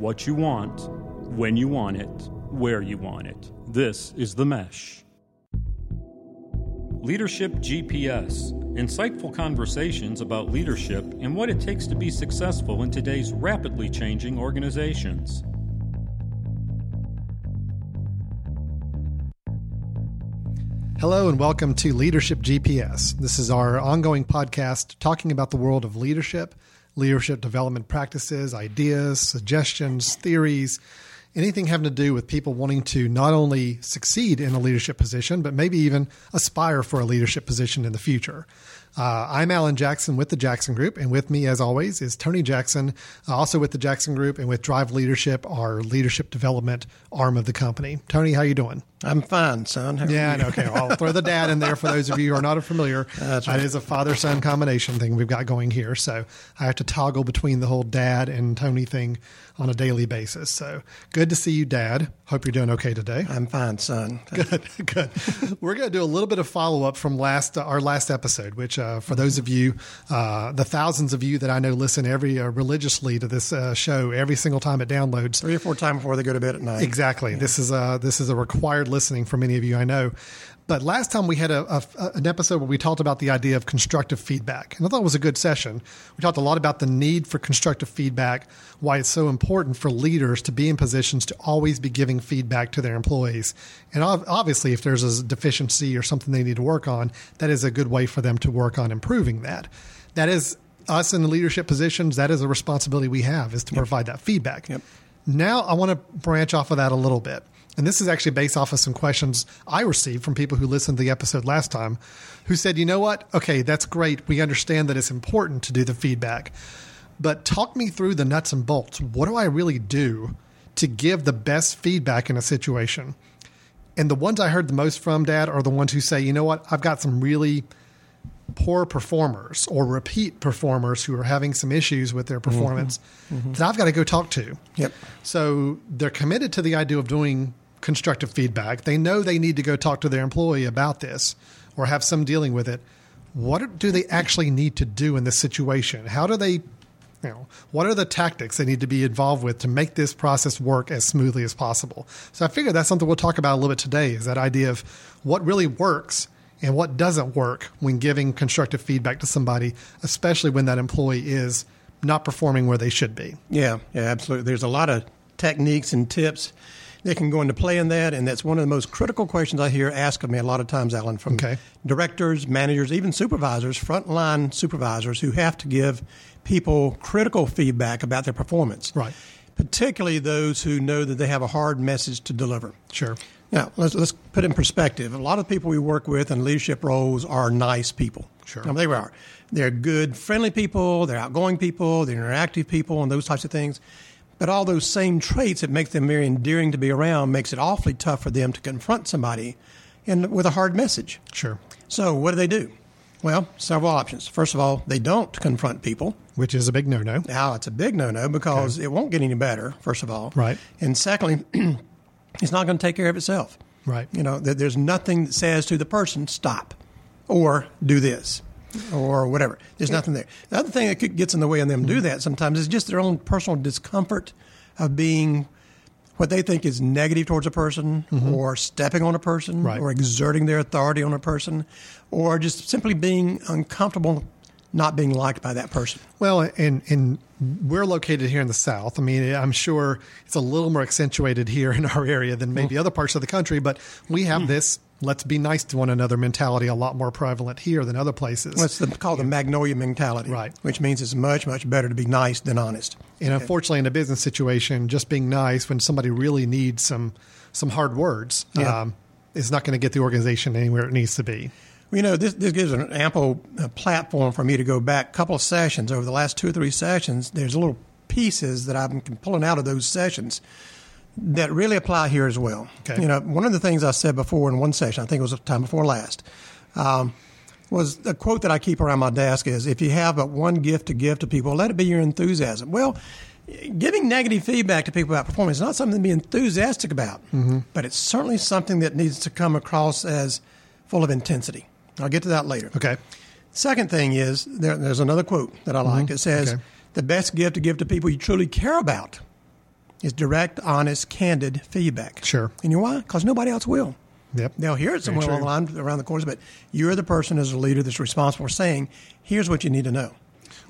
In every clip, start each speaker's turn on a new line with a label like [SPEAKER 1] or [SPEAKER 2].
[SPEAKER 1] what you want, when you want it, where you want it. This is The Mesh. Leadership GPS insightful conversations about leadership and what it takes to be successful in today's rapidly changing organizations.
[SPEAKER 2] Hello, and welcome to Leadership GPS. This is our ongoing podcast talking about the world of leadership, leadership development practices, ideas, suggestions, theories, anything having to do with people wanting to not only succeed in a leadership position, but maybe even aspire for a leadership position in the future. Uh, I'm Alan Jackson with the Jackson Group, and with me, as always, is Tony Jackson, uh, also with the Jackson Group and with Drive Leadership, our leadership development arm of the company. Tony, how you doing?
[SPEAKER 3] I'm fine, son. How
[SPEAKER 2] yeah, no, okay. I'll throw the dad in there for those of you who are not familiar.
[SPEAKER 3] That's right.
[SPEAKER 2] That is a father son combination thing we've got going here. So I have to toggle between the whole dad and Tony thing on a daily basis. So good to see you, Dad. Hope you're doing okay today.
[SPEAKER 3] I'm fine, son.
[SPEAKER 2] Good, good. We're going to do a little bit of follow up from last uh, our last episode, which uh, for those of you, uh, the thousands of you that I know listen every uh, religiously to this uh, show every single time it downloads.
[SPEAKER 3] Three or four times before they go to bed at night.
[SPEAKER 2] Exactly. Yeah. This is a this is a required listening for many of you. I know. But last time we had a, a, an episode where we talked about the idea of constructive feedback, and I thought it was a good session. We talked a lot about the need for constructive feedback, why it's so important for leaders to be in positions to always be giving feedback to their employees, and obviously, if there's a deficiency or something they need to work on, that is a good way for them to work on improving that. That is us in the leadership positions. That is a responsibility we have is to yep. provide that feedback.
[SPEAKER 3] Yep.
[SPEAKER 2] Now, I want to branch off of that a little bit. And this is actually based off of some questions I received from people who listened to the episode last time who said, you know what? Okay, that's great. We understand that it's important to do the feedback. But talk me through the nuts and bolts. What do I really do to give the best feedback in a situation? And the ones I heard the most from, Dad, are the ones who say, you know what? I've got some really poor performers or repeat performers who are having some issues with their performance mm-hmm. Mm-hmm. that I've got to go talk to.
[SPEAKER 3] Yep.
[SPEAKER 2] So they're committed to the idea of doing constructive feedback. They know they need to go talk to their employee about this or have some dealing with it. What do they actually need to do in this situation? How do they, you know, what are the tactics they need to be involved with to make this process work as smoothly as possible? So I figure that's something we'll talk about a little bit today is that idea of what really works and what doesn't work when giving constructive feedback to somebody, especially when that employee is not performing where they should be.
[SPEAKER 3] Yeah, yeah, absolutely. There's a lot of techniques and tips that can go into play in that, and that's one of the most critical questions I hear asked of me a lot of times, Alan, from
[SPEAKER 2] okay.
[SPEAKER 3] directors, managers, even supervisors, frontline supervisors who have to give people critical feedback about their performance.
[SPEAKER 2] Right.
[SPEAKER 3] Particularly those who know that they have a hard message to deliver.
[SPEAKER 2] Sure.
[SPEAKER 3] Now, let's, let's put it in perspective. A lot of people we work with in leadership roles are nice people.
[SPEAKER 2] Sure.
[SPEAKER 3] they are. They're good, friendly people, they're outgoing people, they're interactive people, and those types of things. But all those same traits that make them very endearing to be around makes it awfully tough for them to confront somebody and with a hard message.
[SPEAKER 2] Sure.
[SPEAKER 3] So what do they do? Well, several options. First of all, they don't confront people,
[SPEAKER 2] which is a big no-no.
[SPEAKER 3] Now, it's a big no-no because okay. it won't get any better. First of all,
[SPEAKER 2] right.
[SPEAKER 3] And secondly, it's not going to take care of itself.
[SPEAKER 2] Right.
[SPEAKER 3] You know, there's nothing that says to the person, "Stop," or "Do this." Or whatever. There's nothing there. The other thing that gets in the way of them do that sometimes is just their own personal discomfort of being what they think is negative towards a person mm-hmm. or stepping on a person
[SPEAKER 2] right.
[SPEAKER 3] or exerting their authority on a person or just simply being uncomfortable not being liked by that person.
[SPEAKER 2] Well, and and we're located here in the South. I mean, I'm sure it's a little more accentuated here in our area than maybe mm. other parts of the country, but we have mm. this let's be nice to one another mentality a lot more prevalent here than other places.
[SPEAKER 3] Well, it's the, called the magnolia mentality,
[SPEAKER 2] right?
[SPEAKER 3] Which means it's much much better to be nice than honest.
[SPEAKER 2] And okay. unfortunately, in a business situation, just being nice when somebody really needs some some hard words
[SPEAKER 3] yeah. um,
[SPEAKER 2] is not going to get the organization anywhere it needs to be.
[SPEAKER 3] Well, you know, this, this gives an ample uh, platform for me to go back a couple of sessions over the last two or three sessions. There's little pieces that I've been pulling out of those sessions that really apply here as well.
[SPEAKER 2] Okay.
[SPEAKER 3] You know, one of the things I said before in one session, I think it was the time before last, um, was a quote that I keep around my desk is if you have but one gift to give to people, let it be your enthusiasm. Well, giving negative feedback to people about performance is not something to be enthusiastic about,
[SPEAKER 2] mm-hmm.
[SPEAKER 3] but it's certainly something that needs to come across as full of intensity. I'll get to that later.
[SPEAKER 2] Okay.
[SPEAKER 3] Second thing is there, there's another quote that I like.
[SPEAKER 2] Mm-hmm.
[SPEAKER 3] It says,
[SPEAKER 2] okay.
[SPEAKER 3] "The best gift to give to people you truly care about is direct, honest, candid feedback.
[SPEAKER 2] Sure.
[SPEAKER 3] And you know why? Because nobody else will.
[SPEAKER 2] Yep.
[SPEAKER 3] They'll hear it somewhere along the line around the course, but you're the person as a leader that's responsible for saying, here's what you need to know.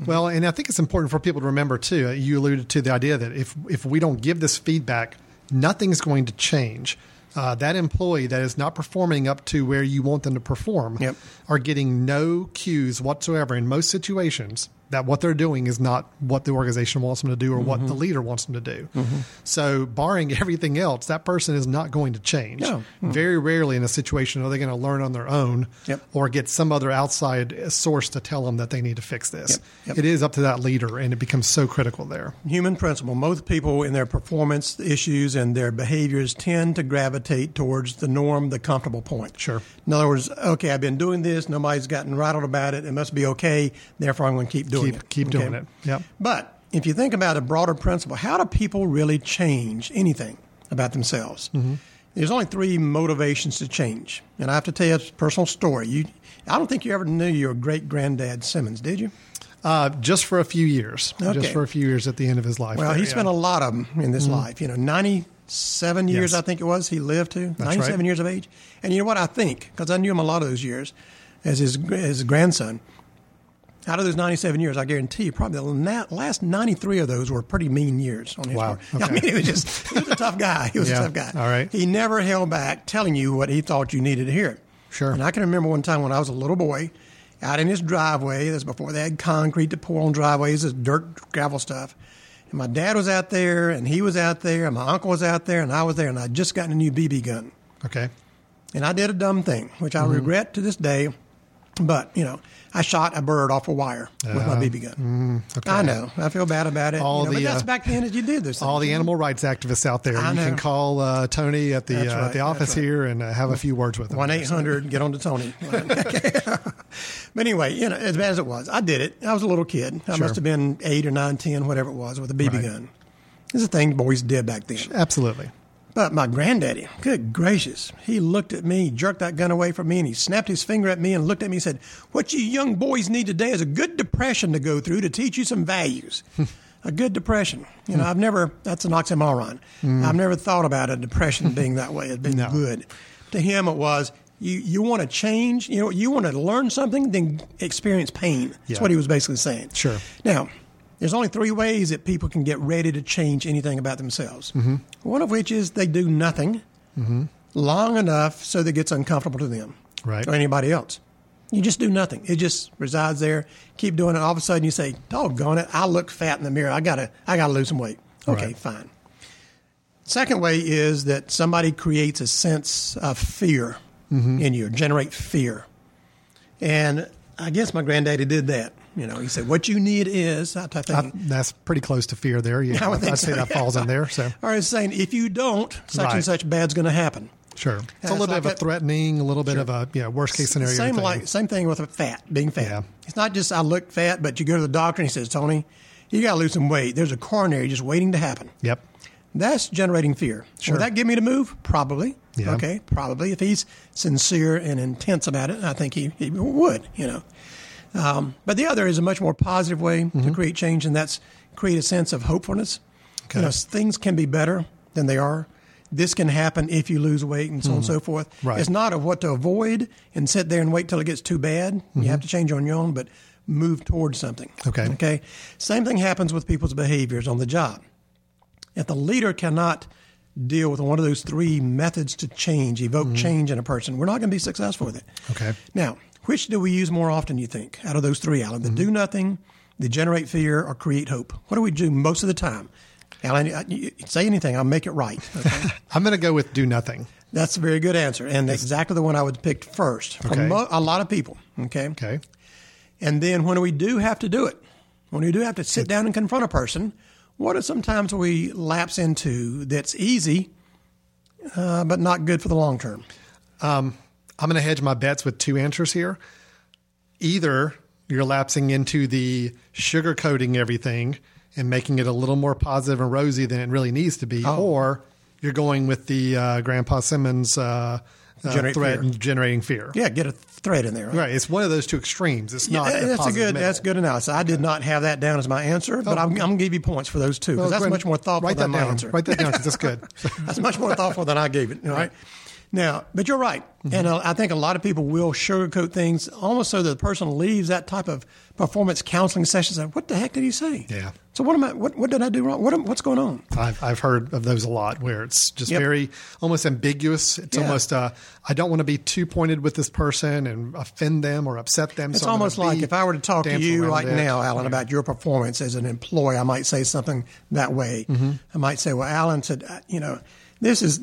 [SPEAKER 2] Well, and I think it's important for people to remember too. uh, You alluded to the idea that if if we don't give this feedback, nothing's going to change. Uh, that employee that is not performing up to where you want them to perform
[SPEAKER 3] Yep.
[SPEAKER 2] are getting no cues whatsoever in most situations that what they're doing is not what the organization wants them to do or what
[SPEAKER 3] Mm-hmm.
[SPEAKER 2] the leader wants them to do. So, barring everything else, that person is not going to change.
[SPEAKER 3] No.
[SPEAKER 2] Very rarely in a situation are they going to learn on their own
[SPEAKER 3] Yep.
[SPEAKER 2] or get some other outside source to tell them that they need to fix this.
[SPEAKER 3] Yep. Yep.
[SPEAKER 2] It is up to that leader, and it becomes so critical there.
[SPEAKER 3] Human principle. Most people in their performance issues and their behaviors tend to gravitate towards the norm, the comfortable point.
[SPEAKER 2] Sure.
[SPEAKER 3] In other words, okay, I've been doing this. Nobody's gotten rattled about it. It must be okay. Therefore, I'm going to keep doing
[SPEAKER 2] Keep
[SPEAKER 3] it.
[SPEAKER 2] keep
[SPEAKER 3] Okay?
[SPEAKER 2] doing it. Yep.
[SPEAKER 3] But if you think about a broader principle, how do people really change anything about themselves?
[SPEAKER 2] Mm-hmm.
[SPEAKER 3] There's only three motivations to change. And I have to tell you a personal story. You, I don't think you ever knew your great granddad Simmons, did you?
[SPEAKER 2] Uh, just for a few years.
[SPEAKER 3] Okay.
[SPEAKER 2] Just for a few years at the end of his life.
[SPEAKER 3] Well,
[SPEAKER 2] there,
[SPEAKER 3] he
[SPEAKER 2] yeah.
[SPEAKER 3] spent a lot of them in this life. You know, 97 years,
[SPEAKER 2] Yes.
[SPEAKER 3] I think it was, he lived to, 97
[SPEAKER 2] right.
[SPEAKER 3] years of age. And you know what? I think, because I knew him a lot of those years as his, his grandson, out of those 97 years, I guarantee you, probably the last 93 of those were pretty mean years on his
[SPEAKER 2] Wow.
[SPEAKER 3] part. I mean, he was just, he was a tough guy. He was
[SPEAKER 2] Yeah.
[SPEAKER 3] a tough guy.
[SPEAKER 2] All right.
[SPEAKER 3] He never held back telling you what he thought you needed to hear.
[SPEAKER 2] Sure.
[SPEAKER 3] And I can remember one time when I was a little boy, out in his driveway. This was before they had concrete to pour on driveways, this dirt gravel stuff. And my dad was out there, and he was out there, and my uncle was out there, and I was there, and I'd just gotten a new BB gun.
[SPEAKER 2] Okay.
[SPEAKER 3] And I did a dumb thing, which
[SPEAKER 2] Mm-hmm.
[SPEAKER 3] I regret to this day. But, you know, I shot a bird off a wire with my BB gun.
[SPEAKER 2] Uh, okay.
[SPEAKER 3] I know. I feel bad about it.
[SPEAKER 2] All
[SPEAKER 3] you know,
[SPEAKER 2] the,
[SPEAKER 3] but that's
[SPEAKER 2] uh,
[SPEAKER 3] back then as you did this.
[SPEAKER 2] All the animal rights activists out there,
[SPEAKER 3] I
[SPEAKER 2] you can call uh, Tony at the uh,
[SPEAKER 3] right,
[SPEAKER 2] at the office
[SPEAKER 3] right.
[SPEAKER 2] here and uh, have a few words with him.
[SPEAKER 3] One eight hundred. Get on to Tony. but anyway, you know, as bad as it was, I did it. I was a little kid. I
[SPEAKER 2] Sure.
[SPEAKER 3] must have been eight or nine, ten, whatever it was, with a BB
[SPEAKER 2] Right.
[SPEAKER 3] gun. This is a thing boys did back then.
[SPEAKER 2] Absolutely.
[SPEAKER 3] But my granddaddy, good gracious, he looked at me, jerked that gun away from me, and he snapped his finger at me and looked at me and said, What you young boys need today is a good depression to go through to teach you some values. a good depression. You know, I've never, that's an oxymoron. Mm. I've never thought about a depression being that way, as being
[SPEAKER 2] No.
[SPEAKER 3] good. To him, it was, you, you want to change, you know, you want to learn something, then experience pain. That's what he was basically saying.
[SPEAKER 2] Sure.
[SPEAKER 3] Now, there's only three ways that people can get ready to change anything about themselves. Mm-hmm. One of which is they do nothing long enough so that it gets uncomfortable to them
[SPEAKER 2] Right.
[SPEAKER 3] or anybody else. You just do nothing. It just resides there. Keep doing it. All of a sudden, you say, "Doggone it! I look fat in the mirror. I gotta, I gotta lose some weight." Okay,
[SPEAKER 2] Right.
[SPEAKER 3] fine. Second way is that somebody creates a sense of fear in you, generate fear. And I guess my granddaddy did that. You know, he said, "What you need is that type of
[SPEAKER 2] I,
[SPEAKER 3] thing."
[SPEAKER 2] that's pretty close to fear there. Yeah,
[SPEAKER 3] I would think
[SPEAKER 2] I'd say that
[SPEAKER 3] yeah.
[SPEAKER 2] falls in there. So
[SPEAKER 3] or it's saying, if you don't, such
[SPEAKER 2] Right.
[SPEAKER 3] and such bad's going to happen.
[SPEAKER 2] sure, it's
[SPEAKER 3] Yeah,
[SPEAKER 2] a little
[SPEAKER 3] it's
[SPEAKER 2] bit of
[SPEAKER 3] like
[SPEAKER 2] a threatening, a little bit of a yeah worst case scenario.
[SPEAKER 3] Same
[SPEAKER 2] thing.
[SPEAKER 3] like same thing with a fat, being fat.
[SPEAKER 2] Yeah.
[SPEAKER 3] It's not just I look fat, but you go to the doctor and he says, Tony, you got to lose some weight. There's a coronary just waiting to happen.
[SPEAKER 2] Yep.
[SPEAKER 3] That's generating fear.
[SPEAKER 2] Sure.
[SPEAKER 3] Will that get me to move? Probably.
[SPEAKER 2] Yeah.
[SPEAKER 3] Okay, probably. If he's sincere and intense about it, I think he, he would, you know. Um, but the other is a much more positive way
[SPEAKER 2] Mm-hmm.
[SPEAKER 3] to create change, and that's create a sense of hopefulness.
[SPEAKER 2] Okay.
[SPEAKER 3] You know, things can be better than they are. This can happen if you lose weight and so on and so forth.
[SPEAKER 2] Mm-hmm. Right.
[SPEAKER 3] It's not of what to avoid and sit there and wait till it gets too bad. You have to change on your own, but move towards something.
[SPEAKER 2] Mm-hmm. Okay.
[SPEAKER 3] Okay. Same thing happens with people's behaviors on the job. If the leader cannot deal with one of those three methods to change, evoke change in a person, we're not going to be successful with it.
[SPEAKER 2] Mm-hmm. Okay.
[SPEAKER 3] Now, which do we use more often, you think, out of those three, Alan? The
[SPEAKER 2] Mm-hmm.
[SPEAKER 3] do nothing, the generate fear, or create hope? What do we do most of the time? Alan, say anything, I'll make it right. Okay?
[SPEAKER 2] I'm going to go with do nothing.
[SPEAKER 3] That's a very good answer, and exactly the one I would pick first for
[SPEAKER 2] Okay.
[SPEAKER 3] mo- a lot of people. Okay.
[SPEAKER 2] Okay.
[SPEAKER 3] And then when we do have to do it, when we do have to sit down and confront a person, what are sometimes we lapse into that's easy, uh, but not good for the long term?
[SPEAKER 2] I'm going to hedge my bets with two answers here. Either you're lapsing into the sugarcoating everything and making it a little more positive and rosy than it really needs to be,
[SPEAKER 3] Oh.
[SPEAKER 2] or you're going with the uh, Grandpa Simmons uh, uh, threat
[SPEAKER 3] fear.
[SPEAKER 2] and generating fear.
[SPEAKER 3] Yeah, get a threat in there. Right.
[SPEAKER 2] Right. It's one of those two extremes. It's not.
[SPEAKER 3] Yeah,
[SPEAKER 2] a
[SPEAKER 3] that's a
[SPEAKER 2] positive
[SPEAKER 3] good.
[SPEAKER 2] middle.
[SPEAKER 3] That's good analysis. I did not have that down as my answer, but I'm, I'm going to give you points for those two because
[SPEAKER 2] Well,
[SPEAKER 3] that's much more thoughtful
[SPEAKER 2] Write
[SPEAKER 3] than
[SPEAKER 2] that
[SPEAKER 3] my
[SPEAKER 2] down.
[SPEAKER 3] answer.
[SPEAKER 2] Write that down because that's good.
[SPEAKER 3] That's much more thoughtful than I gave it. All right. Now, but you're right,
[SPEAKER 2] Mm-hmm.
[SPEAKER 3] and uh, I think a lot of people will sugarcoat things almost so that the person leaves that type of performance counseling session saying, "What the heck did he say?"
[SPEAKER 2] Yeah.
[SPEAKER 3] So what am I? What, what did I do wrong? What am, what's going on?
[SPEAKER 2] I've, I've heard of those a lot where it's just
[SPEAKER 3] Yep.
[SPEAKER 2] very almost ambiguous. It's
[SPEAKER 3] Yeah.
[SPEAKER 2] almost uh, I don't want to be too pointed with this person and offend them or upset them.
[SPEAKER 3] It's
[SPEAKER 2] so
[SPEAKER 3] almost like if I were to talk to you right
[SPEAKER 2] it.
[SPEAKER 3] now, Alan, about your performance as an employee, I might say something that way.
[SPEAKER 2] Mm-hmm.
[SPEAKER 3] I might say, "Well, Alan said, uh, you know, this is.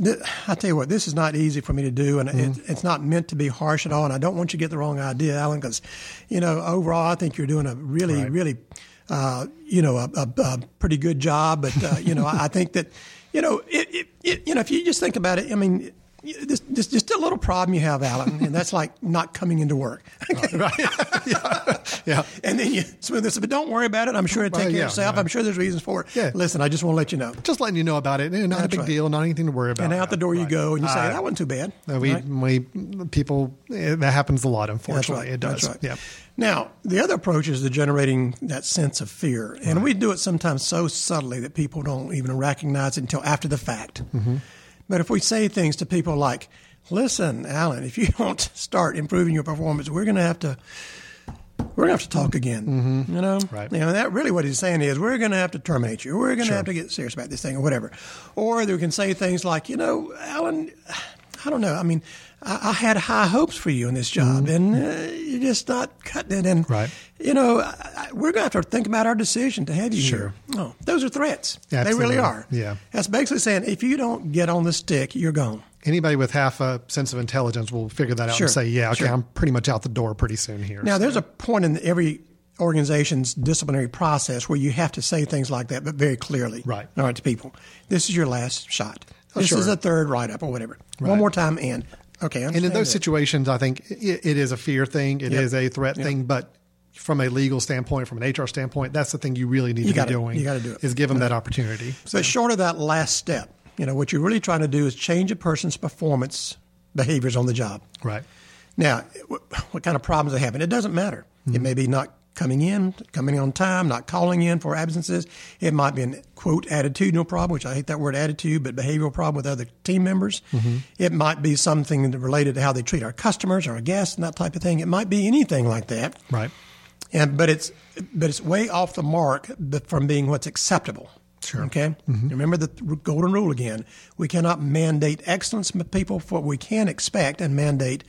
[SPEAKER 3] I tell you what, this is not easy for me to do, and
[SPEAKER 2] Mm-hmm.
[SPEAKER 3] it, it's not meant to be harsh at all. And I don't want you to get the wrong idea, Alan, because, you know, overall, I think you're doing a really,
[SPEAKER 2] Right.
[SPEAKER 3] really, uh, you know, a, a, a pretty good job. But uh, you know, I, I think that, you know, it, it, it, you know, if you just think about it, I mean. This just a little problem you have, Alan, and that's like not coming into work.
[SPEAKER 2] yeah.
[SPEAKER 3] And then you smooth this, but don't worry about it. I'm sure it'll take
[SPEAKER 2] Well,
[SPEAKER 3] care
[SPEAKER 2] yeah,
[SPEAKER 3] of itself.
[SPEAKER 2] yeah.
[SPEAKER 3] I'm sure there's reasons for it.
[SPEAKER 2] Yeah.
[SPEAKER 3] Listen, I just want to let you know.
[SPEAKER 2] Just letting you know about it. Not a big
[SPEAKER 3] right.
[SPEAKER 2] deal. Not anything to worry about.
[SPEAKER 3] And out the door you go, and you say,
[SPEAKER 2] Uh,
[SPEAKER 3] that wasn't too bad.
[SPEAKER 2] No, we,
[SPEAKER 3] Right?
[SPEAKER 2] we people eh, that happens a lot.
[SPEAKER 3] That's
[SPEAKER 2] Unfortunately,
[SPEAKER 3] right.
[SPEAKER 2] it does.
[SPEAKER 3] That's right.
[SPEAKER 2] Yeah.
[SPEAKER 3] Now, the other approach is the generating that sense of fear. And we do it sometimes so subtly that people don't even recognize it until after the fact.
[SPEAKER 2] Mm-hmm.
[SPEAKER 3] But if we say things to people like, listen, Alan, if you don't start improving your performance, we're going to have to. We're gonna have to talk again. You know,
[SPEAKER 2] Mm-hmm. Right.
[SPEAKER 3] You know that really what he's saying is we're gonna have to terminate you. We're gonna
[SPEAKER 2] Sure.
[SPEAKER 3] have to get serious about this thing or whatever. Or they can say things like, you know, Alan, I don't know. I mean, I, I had high hopes for you in this job, and uh, you're just not cutting it. And
[SPEAKER 2] Mm-hmm. Right.
[SPEAKER 3] you know, I, we're going to have to think about our decision to have you
[SPEAKER 2] Sure.
[SPEAKER 3] here. Oh, those are threats. They really are.
[SPEAKER 2] Yeah.
[SPEAKER 3] That's basically saying if you don't get on the stick, you're gone.
[SPEAKER 2] Anybody with half a sense of intelligence will figure that out
[SPEAKER 3] Sure.
[SPEAKER 2] and say, "Yeah, okay,
[SPEAKER 3] Sure.
[SPEAKER 2] I'm pretty much out the door pretty soon here."
[SPEAKER 3] Now, there's a point in every organization's disciplinary process where you have to say things like that, but very clearly.
[SPEAKER 2] Right.
[SPEAKER 3] All right, to people. This is your last shot.
[SPEAKER 2] Oh,
[SPEAKER 3] this
[SPEAKER 2] sure.
[SPEAKER 3] is a third write up or whatever.
[SPEAKER 2] Right.
[SPEAKER 3] One more time and okay.
[SPEAKER 2] And in those
[SPEAKER 3] that.
[SPEAKER 2] situations, I think it, it is a fear thing. It is
[SPEAKER 3] Yep.
[SPEAKER 2] a threat thing, but from a legal standpoint, from an HR standpoint, that's the thing you really need
[SPEAKER 3] You
[SPEAKER 2] to
[SPEAKER 3] gotta-
[SPEAKER 2] be doing.
[SPEAKER 3] you gotta do it.
[SPEAKER 2] Is give them that opportunity.
[SPEAKER 3] So short of that last step, you know, what you're really trying to do is change a person's performance behaviors on the job.
[SPEAKER 2] Right.
[SPEAKER 3] Now, what kind of problems they have, and it doesn't matter. It mm-hmm. may be not coming in, coming on time, not calling in for absences. It might be an quote attitudinal problem, which I hate that word attitude, but behavioral problem with other team members. Mm-hmm. It might be something related to how they treat our customers or our guests and that type of thing. It might be anything like that.
[SPEAKER 2] Right.
[SPEAKER 3] And but it's but it's way off the mark from being what's acceptable.
[SPEAKER 2] Sure.
[SPEAKER 3] Okay. Mm-hmm. Remember the golden rule again. We cannot mandate excellence from people for what we can expect and mandate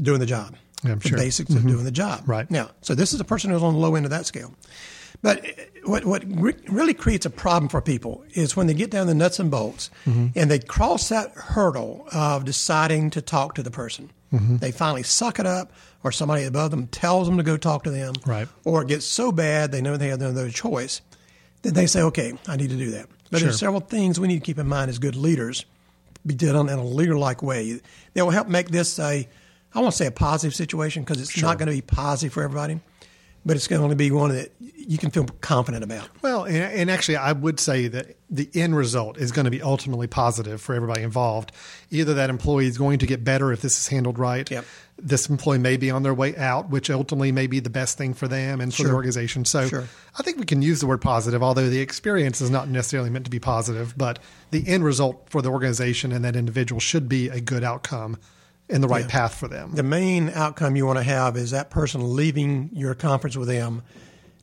[SPEAKER 3] doing the job.
[SPEAKER 2] Yeah,
[SPEAKER 3] the
[SPEAKER 2] sure.
[SPEAKER 3] basics of mm-hmm. doing the job.
[SPEAKER 2] Right.
[SPEAKER 3] Now, so this is a person who's on the low end of that scale. But uh, what what re- really creates a problem for people is when they get down the nuts and bolts mm-hmm. and they cross that hurdle of deciding to talk to the person. Mm-hmm. They finally suck it up, or somebody above them tells them to go talk to them,
[SPEAKER 2] Right.
[SPEAKER 3] or it gets so bad they know they have no other choice Then they say, "Okay, I need to do that." But
[SPEAKER 2] Sure.
[SPEAKER 3] there's several things we need to keep in mind as good leaders, be done in a leader-like way that will help make this a, I won't say a positive situation because it's not going to be positive for everybody, but it's going to only be one that you can feel confident about.
[SPEAKER 2] Well, and, and actually, I would say that the end result is going to be ultimately positive for everybody involved. Either that employee is going to get better if this is handled right.
[SPEAKER 3] Yep.
[SPEAKER 2] This employee may be on their way out, which ultimately may be the best thing for them and for the organization. So
[SPEAKER 3] Sure.
[SPEAKER 2] I think we can use the word positive, although the experience is not necessarily meant to be positive, but the end result for the organization and that individual should be a good outcome and the right path for them.
[SPEAKER 3] The main outcome you want to have is that person leaving your conference with them,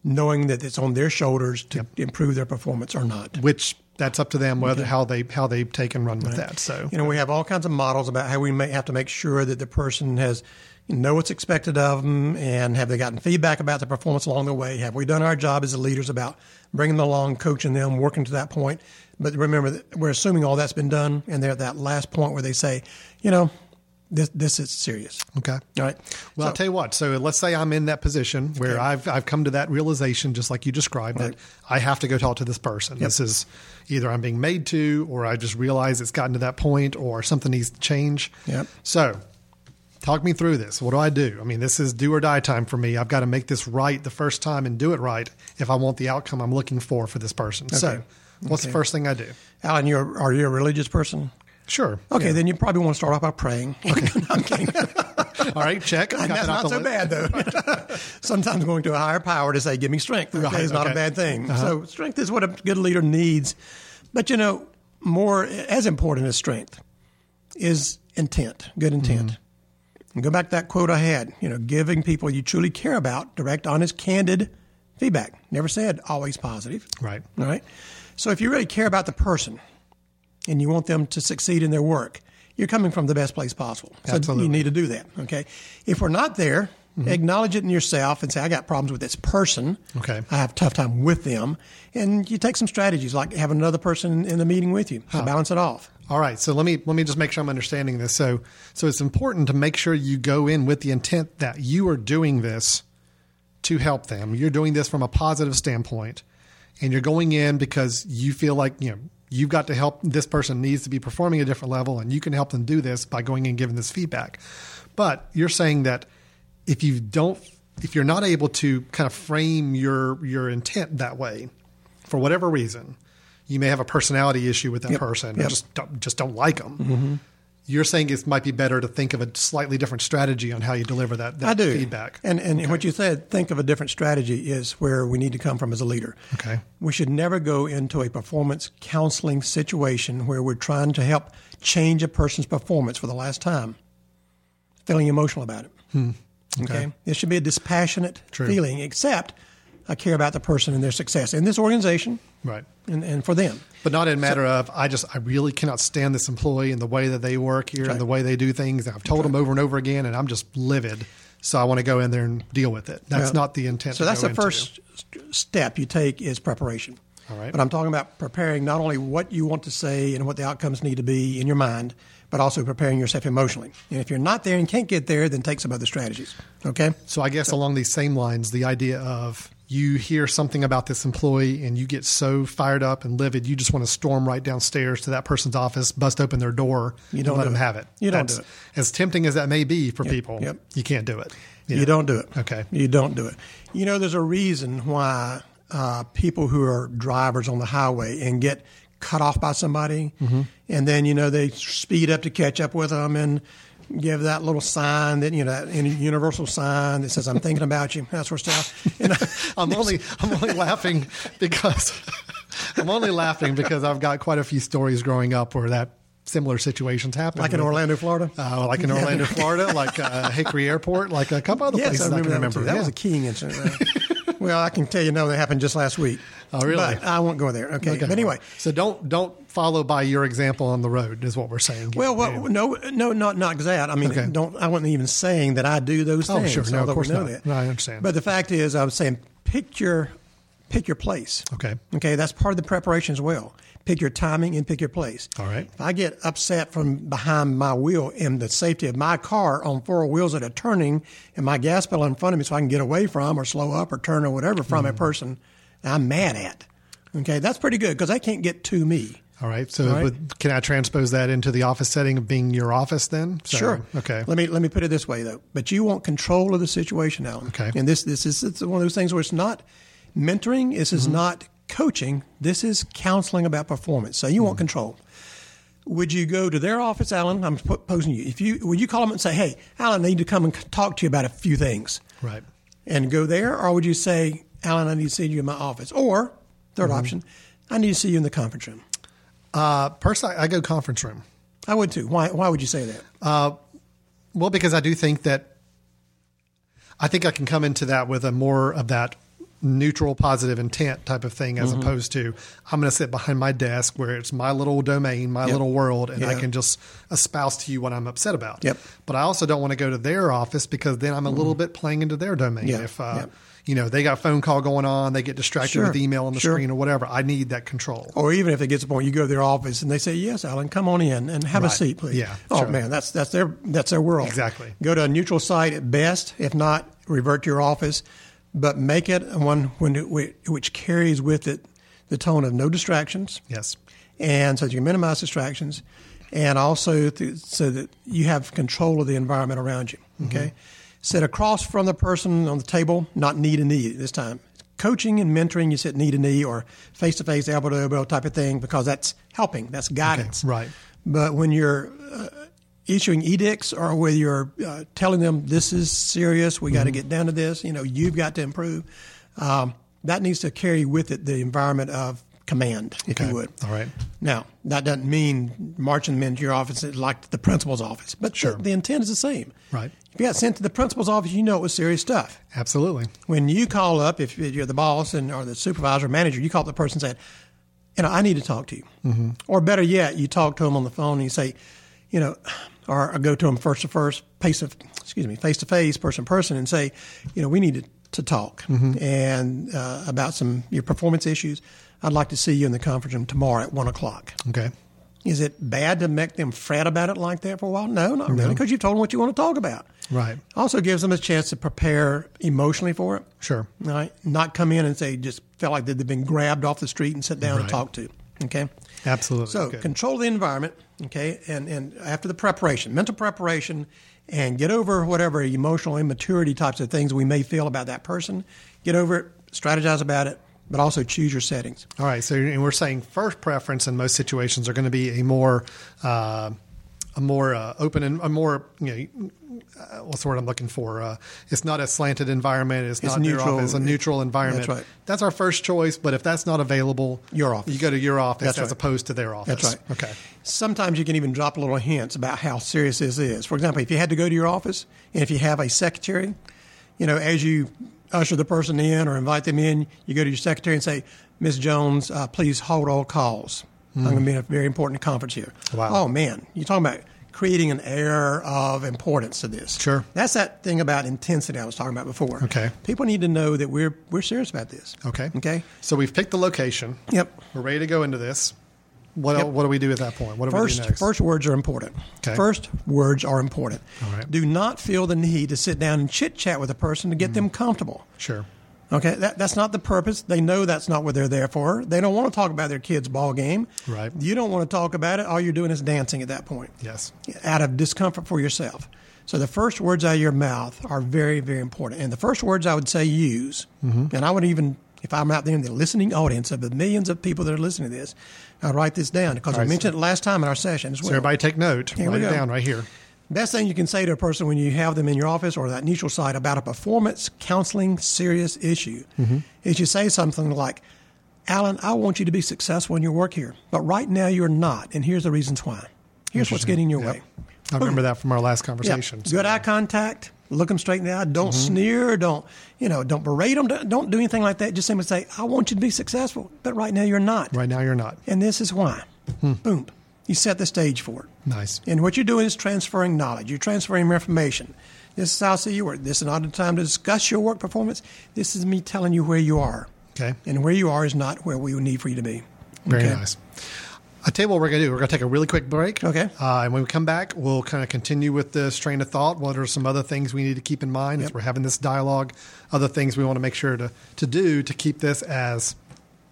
[SPEAKER 3] knowing that it's on their shoulders to improve their performance or not.
[SPEAKER 2] which that's up to them whether how they how they take and run with that. So
[SPEAKER 3] You know, we have all kinds of models about how we may have to make sure that the person has know what's expected of them and have they gotten feedback about the performance along the way? Have we done our job as the leaders about bringing them along, coaching them, working to that point? But remember, that we're assuming all that's been done, and they're at that last point where they say, you know, this this is serious.
[SPEAKER 2] okay.
[SPEAKER 3] All right.
[SPEAKER 2] Well, I'll tell you what. So let's say I'm in that position where
[SPEAKER 3] Okay.
[SPEAKER 2] I've I've come to that realization, just like you described,
[SPEAKER 3] Right.
[SPEAKER 2] that I have to go talk to this person. This is either I'm being made to, or I just realize it's gotten to that point, or something needs to change.
[SPEAKER 3] Yep.
[SPEAKER 2] So, talk me through this. What do I do? I mean, this is do or die time for me. I've got to make this right the first time and do it right if I want the outcome I'm looking for for this person. So, what's the first thing I do?
[SPEAKER 3] Alan, you're are you a religious person?
[SPEAKER 2] Sure.
[SPEAKER 3] Okay,
[SPEAKER 2] Yeah.
[SPEAKER 3] then you probably want to start off by praying. Okay. I'm kidding.
[SPEAKER 2] All right, check. Got
[SPEAKER 3] that's not so
[SPEAKER 2] list.
[SPEAKER 3] bad, though. Sometimes going to a higher power to say, give me strength, okay,
[SPEAKER 2] Right,
[SPEAKER 3] is not
[SPEAKER 2] okay.
[SPEAKER 3] a bad thing. Uh-huh. So strength is what a good leader needs. But, you know, more as important as strength is intent, good intent. And go back to that quote I had, you know, giving people you truly care about direct, honest, candid feedback. Never said always positive.
[SPEAKER 2] Right.
[SPEAKER 3] All right. So if you really care about the person and you want them to succeed in their work, you're coming from the best place possible. So
[SPEAKER 2] Absolutely.
[SPEAKER 3] you need to do that. Okay. If we're not there, mm-hmm. acknowledge it in yourself and say, I got problems with this person.
[SPEAKER 2] Okay.
[SPEAKER 3] I have a tough time with them. And you take some strategies like having another person in the meeting with you to balance it off.
[SPEAKER 2] All right. So let me let me just make sure I'm understanding this. So so it's important to make sure you go in with the intent that you are doing this to help them. You're doing this from a positive standpoint, and you're going in because you feel like you know you've got to help. This person needs to be performing at a different level, and you can help them do this by going and giving this feedback. But you're saying that if you don't, if you're not able to kind of frame your your intent that way, for whatever reason, you may have a personality issue with that
[SPEAKER 3] Yep.
[SPEAKER 2] person,
[SPEAKER 3] Yep. Mm-hmm.
[SPEAKER 2] just don't, just don't like them. You're saying it might be better to think of a slightly different strategy on how you deliver that, that
[SPEAKER 3] I do.
[SPEAKER 2] feedback.
[SPEAKER 3] And, and what you said, think of a different strategy, is where we need to come from as a leader.
[SPEAKER 2] Okay.
[SPEAKER 3] We should never go into a performance counseling situation where we're trying to help change a person's performance for the last time, feeling emotional about it. Hmm. Okay. It should be a dispassionate
[SPEAKER 2] True.
[SPEAKER 3] feeling, except I care about the person and their success in this organization
[SPEAKER 2] Right.
[SPEAKER 3] and, and for them.
[SPEAKER 2] But not in a matter of I just I really cannot stand this employee and the way that they work here
[SPEAKER 3] right.
[SPEAKER 2] and the way they do things. I've told them over and over again, and I'm just livid. So I want to go in there and deal with it. That's
[SPEAKER 3] Well,
[SPEAKER 2] not the intent.
[SPEAKER 3] So that's the
[SPEAKER 2] into.
[SPEAKER 3] first step you take is preparation.
[SPEAKER 2] All right.
[SPEAKER 3] But I'm talking about preparing not only what you want to say and what the outcomes need to be in your mind, but also preparing yourself emotionally. And if you're not there and can't get there, then take some other strategies. Okay?
[SPEAKER 2] So I guess along these same lines, the idea of you hear something about this employee and you get so fired up and livid, you just want to storm right downstairs to that person's office, bust open their door,
[SPEAKER 3] You
[SPEAKER 2] and
[SPEAKER 3] don't
[SPEAKER 2] let
[SPEAKER 3] do
[SPEAKER 2] them
[SPEAKER 3] it.
[SPEAKER 2] have it.
[SPEAKER 3] You don't
[SPEAKER 2] That's-
[SPEAKER 3] do it.
[SPEAKER 2] As tempting as that may be for people,
[SPEAKER 3] yep.
[SPEAKER 2] you can't do it.
[SPEAKER 3] You don't do it.
[SPEAKER 2] Okay.
[SPEAKER 3] You don't do it. You know, there's a reason why uh, people who are drivers on the highway and get cut off by somebody,
[SPEAKER 2] Mm-hmm.
[SPEAKER 3] and then you know they speed up to catch up with them and give that little sign that you know that universal sign that says "I'm thinking about you." That sort of stuff. And,
[SPEAKER 2] I'm only I'm only laughing because I'm only laughing because I've got quite a few stories growing up where that similar situations happen.
[SPEAKER 3] like in Orlando, Florida.
[SPEAKER 2] Uh, like in Orlando, Florida, like uh, Hickory Airport, like a couple other
[SPEAKER 3] Yes,
[SPEAKER 2] places
[SPEAKER 3] I remember,
[SPEAKER 2] can
[SPEAKER 3] that,
[SPEAKER 2] remember.
[SPEAKER 3] too. That
[SPEAKER 2] Yeah.
[SPEAKER 3] was a keying incident. there. well, I can tell you, no, that happened just last week.
[SPEAKER 2] Oh, really?
[SPEAKER 3] But I won't go there. Okay.
[SPEAKER 2] Okay.
[SPEAKER 3] But anyway,
[SPEAKER 2] so don't don't follow by your example on the road is what we're saying.
[SPEAKER 3] well, well, no, no, not not that. I mean,
[SPEAKER 2] Okay.
[SPEAKER 3] don't. I wasn't even saying that I do those
[SPEAKER 2] Oh,
[SPEAKER 3] things.
[SPEAKER 2] sure. No, of course not.
[SPEAKER 3] that.
[SPEAKER 2] No, I understand.
[SPEAKER 3] But the fact is, I was saying, pick your pick your place.
[SPEAKER 2] Okay.
[SPEAKER 3] Okay, that's part of the preparation as well. Pick your timing and pick your place.
[SPEAKER 2] All right.
[SPEAKER 3] If I get upset from behind my wheel in the safety of my car on four wheels that are turning and my gas pedal in front of me so I can get away from or slow up or turn or whatever from
[SPEAKER 2] Mm-hmm.
[SPEAKER 3] a person I'm mad at. Okay, that's pretty good because they can't get to me.
[SPEAKER 2] All right. So
[SPEAKER 3] All right.
[SPEAKER 2] Can I transpose that into the office setting of being your office then? So,
[SPEAKER 3] Sure.
[SPEAKER 2] Okay.
[SPEAKER 3] Let me let me put it this way though. But you want control of the situation, Alan.
[SPEAKER 2] Okay.
[SPEAKER 3] And this this is it's one of those things where it's not mentoring. This
[SPEAKER 2] Mm-hmm.
[SPEAKER 3] is not coaching. This is counseling about performance. So you want
[SPEAKER 2] Mm-hmm.
[SPEAKER 3] control. Would you go to their office, Alan? I'm posing you. If you would you call them and say, "Hey, Alan, I need to come and talk to you about a few things,"
[SPEAKER 2] Right.
[SPEAKER 3] and go there, or would you say, "Alan, I need to see you in my office," or 3rd
[SPEAKER 2] Mm-hmm.
[SPEAKER 3] option, "I need to see you in the conference room."
[SPEAKER 2] Uh, personally, I go conference room.
[SPEAKER 3] I would too. Why? Why would you say that?
[SPEAKER 2] Well, because I do think that I think I can come into that with a more of that neutral, positive intent type of thing, as
[SPEAKER 3] Mm-hmm.
[SPEAKER 2] opposed to I'm going to sit behind my desk where it's my little domain, my
[SPEAKER 3] Yep.
[SPEAKER 2] little world, and I can just espouse to you what I'm upset about.
[SPEAKER 3] Yep.
[SPEAKER 2] But I also don't want to go to their office because then I'm a little bit playing into their domain.
[SPEAKER 3] Mm-hmm.
[SPEAKER 2] If uh,
[SPEAKER 3] Yep.
[SPEAKER 2] you know they got a phone call going on, they get distracted
[SPEAKER 3] Sure.
[SPEAKER 2] with email on the
[SPEAKER 3] Sure.
[SPEAKER 2] screen or whatever. I need that control.
[SPEAKER 3] Or even if it gets to point you go to their office and they say, "Yes, Alan, come on in and have a seat, please."
[SPEAKER 2] Yeah,
[SPEAKER 3] Oh
[SPEAKER 2] sure.
[SPEAKER 3] man, that's that's their that's their world.
[SPEAKER 2] Exactly.
[SPEAKER 3] Go to a neutral site at best. If not, revert to your office, but make it one when it, which carries with it the tone of no distractions,
[SPEAKER 2] Yes.
[SPEAKER 3] and so that you can minimize distractions, and also th- so that you have control of the environment around you.
[SPEAKER 2] Mm-hmm.
[SPEAKER 3] Okay, sit across from the person on the table, not knee to knee this time. Coaching and mentoring, you sit knee to knee or face to face, elbow to elbow type of thing because that's helping, that's guidance.
[SPEAKER 2] right.
[SPEAKER 3] But when you're uh, issuing edicts or whether you're uh, telling them this is serious, we got to get down to this, you know, you've got to improve, um, that needs to carry with it the environment of command, if
[SPEAKER 2] Okay.
[SPEAKER 3] you would.
[SPEAKER 2] All right.
[SPEAKER 3] Now, that doesn't mean marching them into your office like the principal's office, but
[SPEAKER 2] Sure.
[SPEAKER 3] the, the intent is the same.
[SPEAKER 2] Right.
[SPEAKER 3] If you got sent to the principal's office, you know it was serious stuff.
[SPEAKER 2] Absolutely.
[SPEAKER 3] When you call up, if you're the boss and or the supervisor or manager, you call up the person and say, you know, I need to talk to you. Mm-hmm. Or better yet, you talk to them on the phone and you say, you know, or go to them first to first, face of, excuse me, face to face, person to person, and say, you know, we need to, to talk and uh, about some your performance issues. I'd like to see you in the conference room tomorrow at one o'clock.
[SPEAKER 2] Okay.
[SPEAKER 3] Is it bad to make them fret about it like that for a while? No, not really, because you've told them what you want to talk about.
[SPEAKER 2] Right.
[SPEAKER 3] Also gives them a chance to prepare emotionally for it.
[SPEAKER 2] Sure.
[SPEAKER 3] Right. Not come in and say just felt like they'd been grabbed off the street and sit down and
[SPEAKER 2] Right.
[SPEAKER 3] talk to. Okay.
[SPEAKER 2] Absolutely.
[SPEAKER 3] So
[SPEAKER 2] Good.
[SPEAKER 3] control the environment. Okay. And and after the preparation, mental preparation, and get over whatever emotional immaturity types of things we may feel about that person. Get over it. Strategize about it. But also choose your settings.
[SPEAKER 2] All right. So and we're saying first preference in most situations are going to be a more uh, a more uh, open and a more you know uh, what's the word I'm looking for? Uh, it's not a slanted environment. It's,
[SPEAKER 3] It's
[SPEAKER 2] not your
[SPEAKER 3] neutral.
[SPEAKER 2] office. It's a neutral environment.
[SPEAKER 3] That's right.
[SPEAKER 2] That's our first choice. But if that's not available,
[SPEAKER 3] Your office.
[SPEAKER 2] You go to your office
[SPEAKER 3] That's
[SPEAKER 2] as
[SPEAKER 3] right.
[SPEAKER 2] opposed to their office.
[SPEAKER 3] That's right.
[SPEAKER 2] Okay.
[SPEAKER 3] Sometimes you can even drop little hints about how serious this is. For example, if you had to go to your office and if you have a secretary, you know, as you usher the person in or invite them in, you go to your secretary and say, Ms. Jones, uh, please hold all calls. I'm going to be in a very important conference here.
[SPEAKER 2] Wow.
[SPEAKER 3] Oh, man. You're talking about creating an air of importance to this.
[SPEAKER 2] Sure.
[SPEAKER 3] That's that thing about intensity I was talking about before.
[SPEAKER 2] Okay.
[SPEAKER 3] People need to know that we're, we're serious about this.
[SPEAKER 2] Okay.
[SPEAKER 3] Okay.
[SPEAKER 2] So we've picked the location.
[SPEAKER 3] Yep.
[SPEAKER 2] We're ready to go into this. What
[SPEAKER 3] Yep.
[SPEAKER 2] what do we do at that point? What do we do
[SPEAKER 3] First,
[SPEAKER 2] next?
[SPEAKER 3] first words are important.
[SPEAKER 2] Okay.
[SPEAKER 3] First words are important.
[SPEAKER 2] All right.
[SPEAKER 3] Do not feel the need to sit down and chit chat with a person to get mm. them comfortable.
[SPEAKER 2] Sure.
[SPEAKER 3] Okay, that, that's not the purpose. They know that's not what they're there for. They don't want to talk about their kid's ball game.
[SPEAKER 2] Right.
[SPEAKER 3] You don't want to talk about it. All you're doing is dancing at that point,
[SPEAKER 2] Yes.
[SPEAKER 3] out of discomfort for yourself. So the first words out of your mouth are very, very important. And the first words I would say use,
[SPEAKER 2] Mm-hmm.
[SPEAKER 3] and I would even, if I'm out there in the listening audience of the millions of people that are listening to this, I'll write this down because
[SPEAKER 2] All
[SPEAKER 3] I
[SPEAKER 2] right,
[SPEAKER 3] mentioned it last time in our session as well.
[SPEAKER 2] So everybody take note.
[SPEAKER 3] Here we
[SPEAKER 2] Write it
[SPEAKER 3] go.
[SPEAKER 2] down right here.
[SPEAKER 3] Best thing you can say to a person when you have them in your office or that neutral site about a performance counseling serious issue
[SPEAKER 2] Mm-hmm.
[SPEAKER 3] is you say something like, Alan, I want you to be successful in your work here, but right now you're not, and here's the reasons why. Here's what's getting in your
[SPEAKER 2] Yep.
[SPEAKER 3] way.
[SPEAKER 2] I remember that from our last conversation.
[SPEAKER 3] Good eye contact. Look them straight in the eye. Don't
[SPEAKER 2] Mm-hmm.
[SPEAKER 3] sneer. Don't you know? Don't berate them. Don't, don't do anything like that. Just simply say, "I want you to be successful," but right now you're not,
[SPEAKER 2] Right now, you're not.
[SPEAKER 3] and this is why.
[SPEAKER 2] Hmm.
[SPEAKER 3] Boom. You set the stage for it.
[SPEAKER 2] Nice.
[SPEAKER 3] And what you're doing is transferring knowledge. You're transferring information. This is how I see your work. This is not the time to discuss your work performance. This is me telling you where you are.
[SPEAKER 2] Okay.
[SPEAKER 3] And where you are is not where we need for you to be.
[SPEAKER 2] Very
[SPEAKER 3] Okay?
[SPEAKER 2] nice. I tell you what we're going to do. We're going to take a really quick break.
[SPEAKER 3] Okay.
[SPEAKER 2] Uh, and when we come back, we'll kind of continue with this train of thought. What are some other things we need to keep in mind as we're having this dialogue? Other things we want to make sure to, to do to keep this as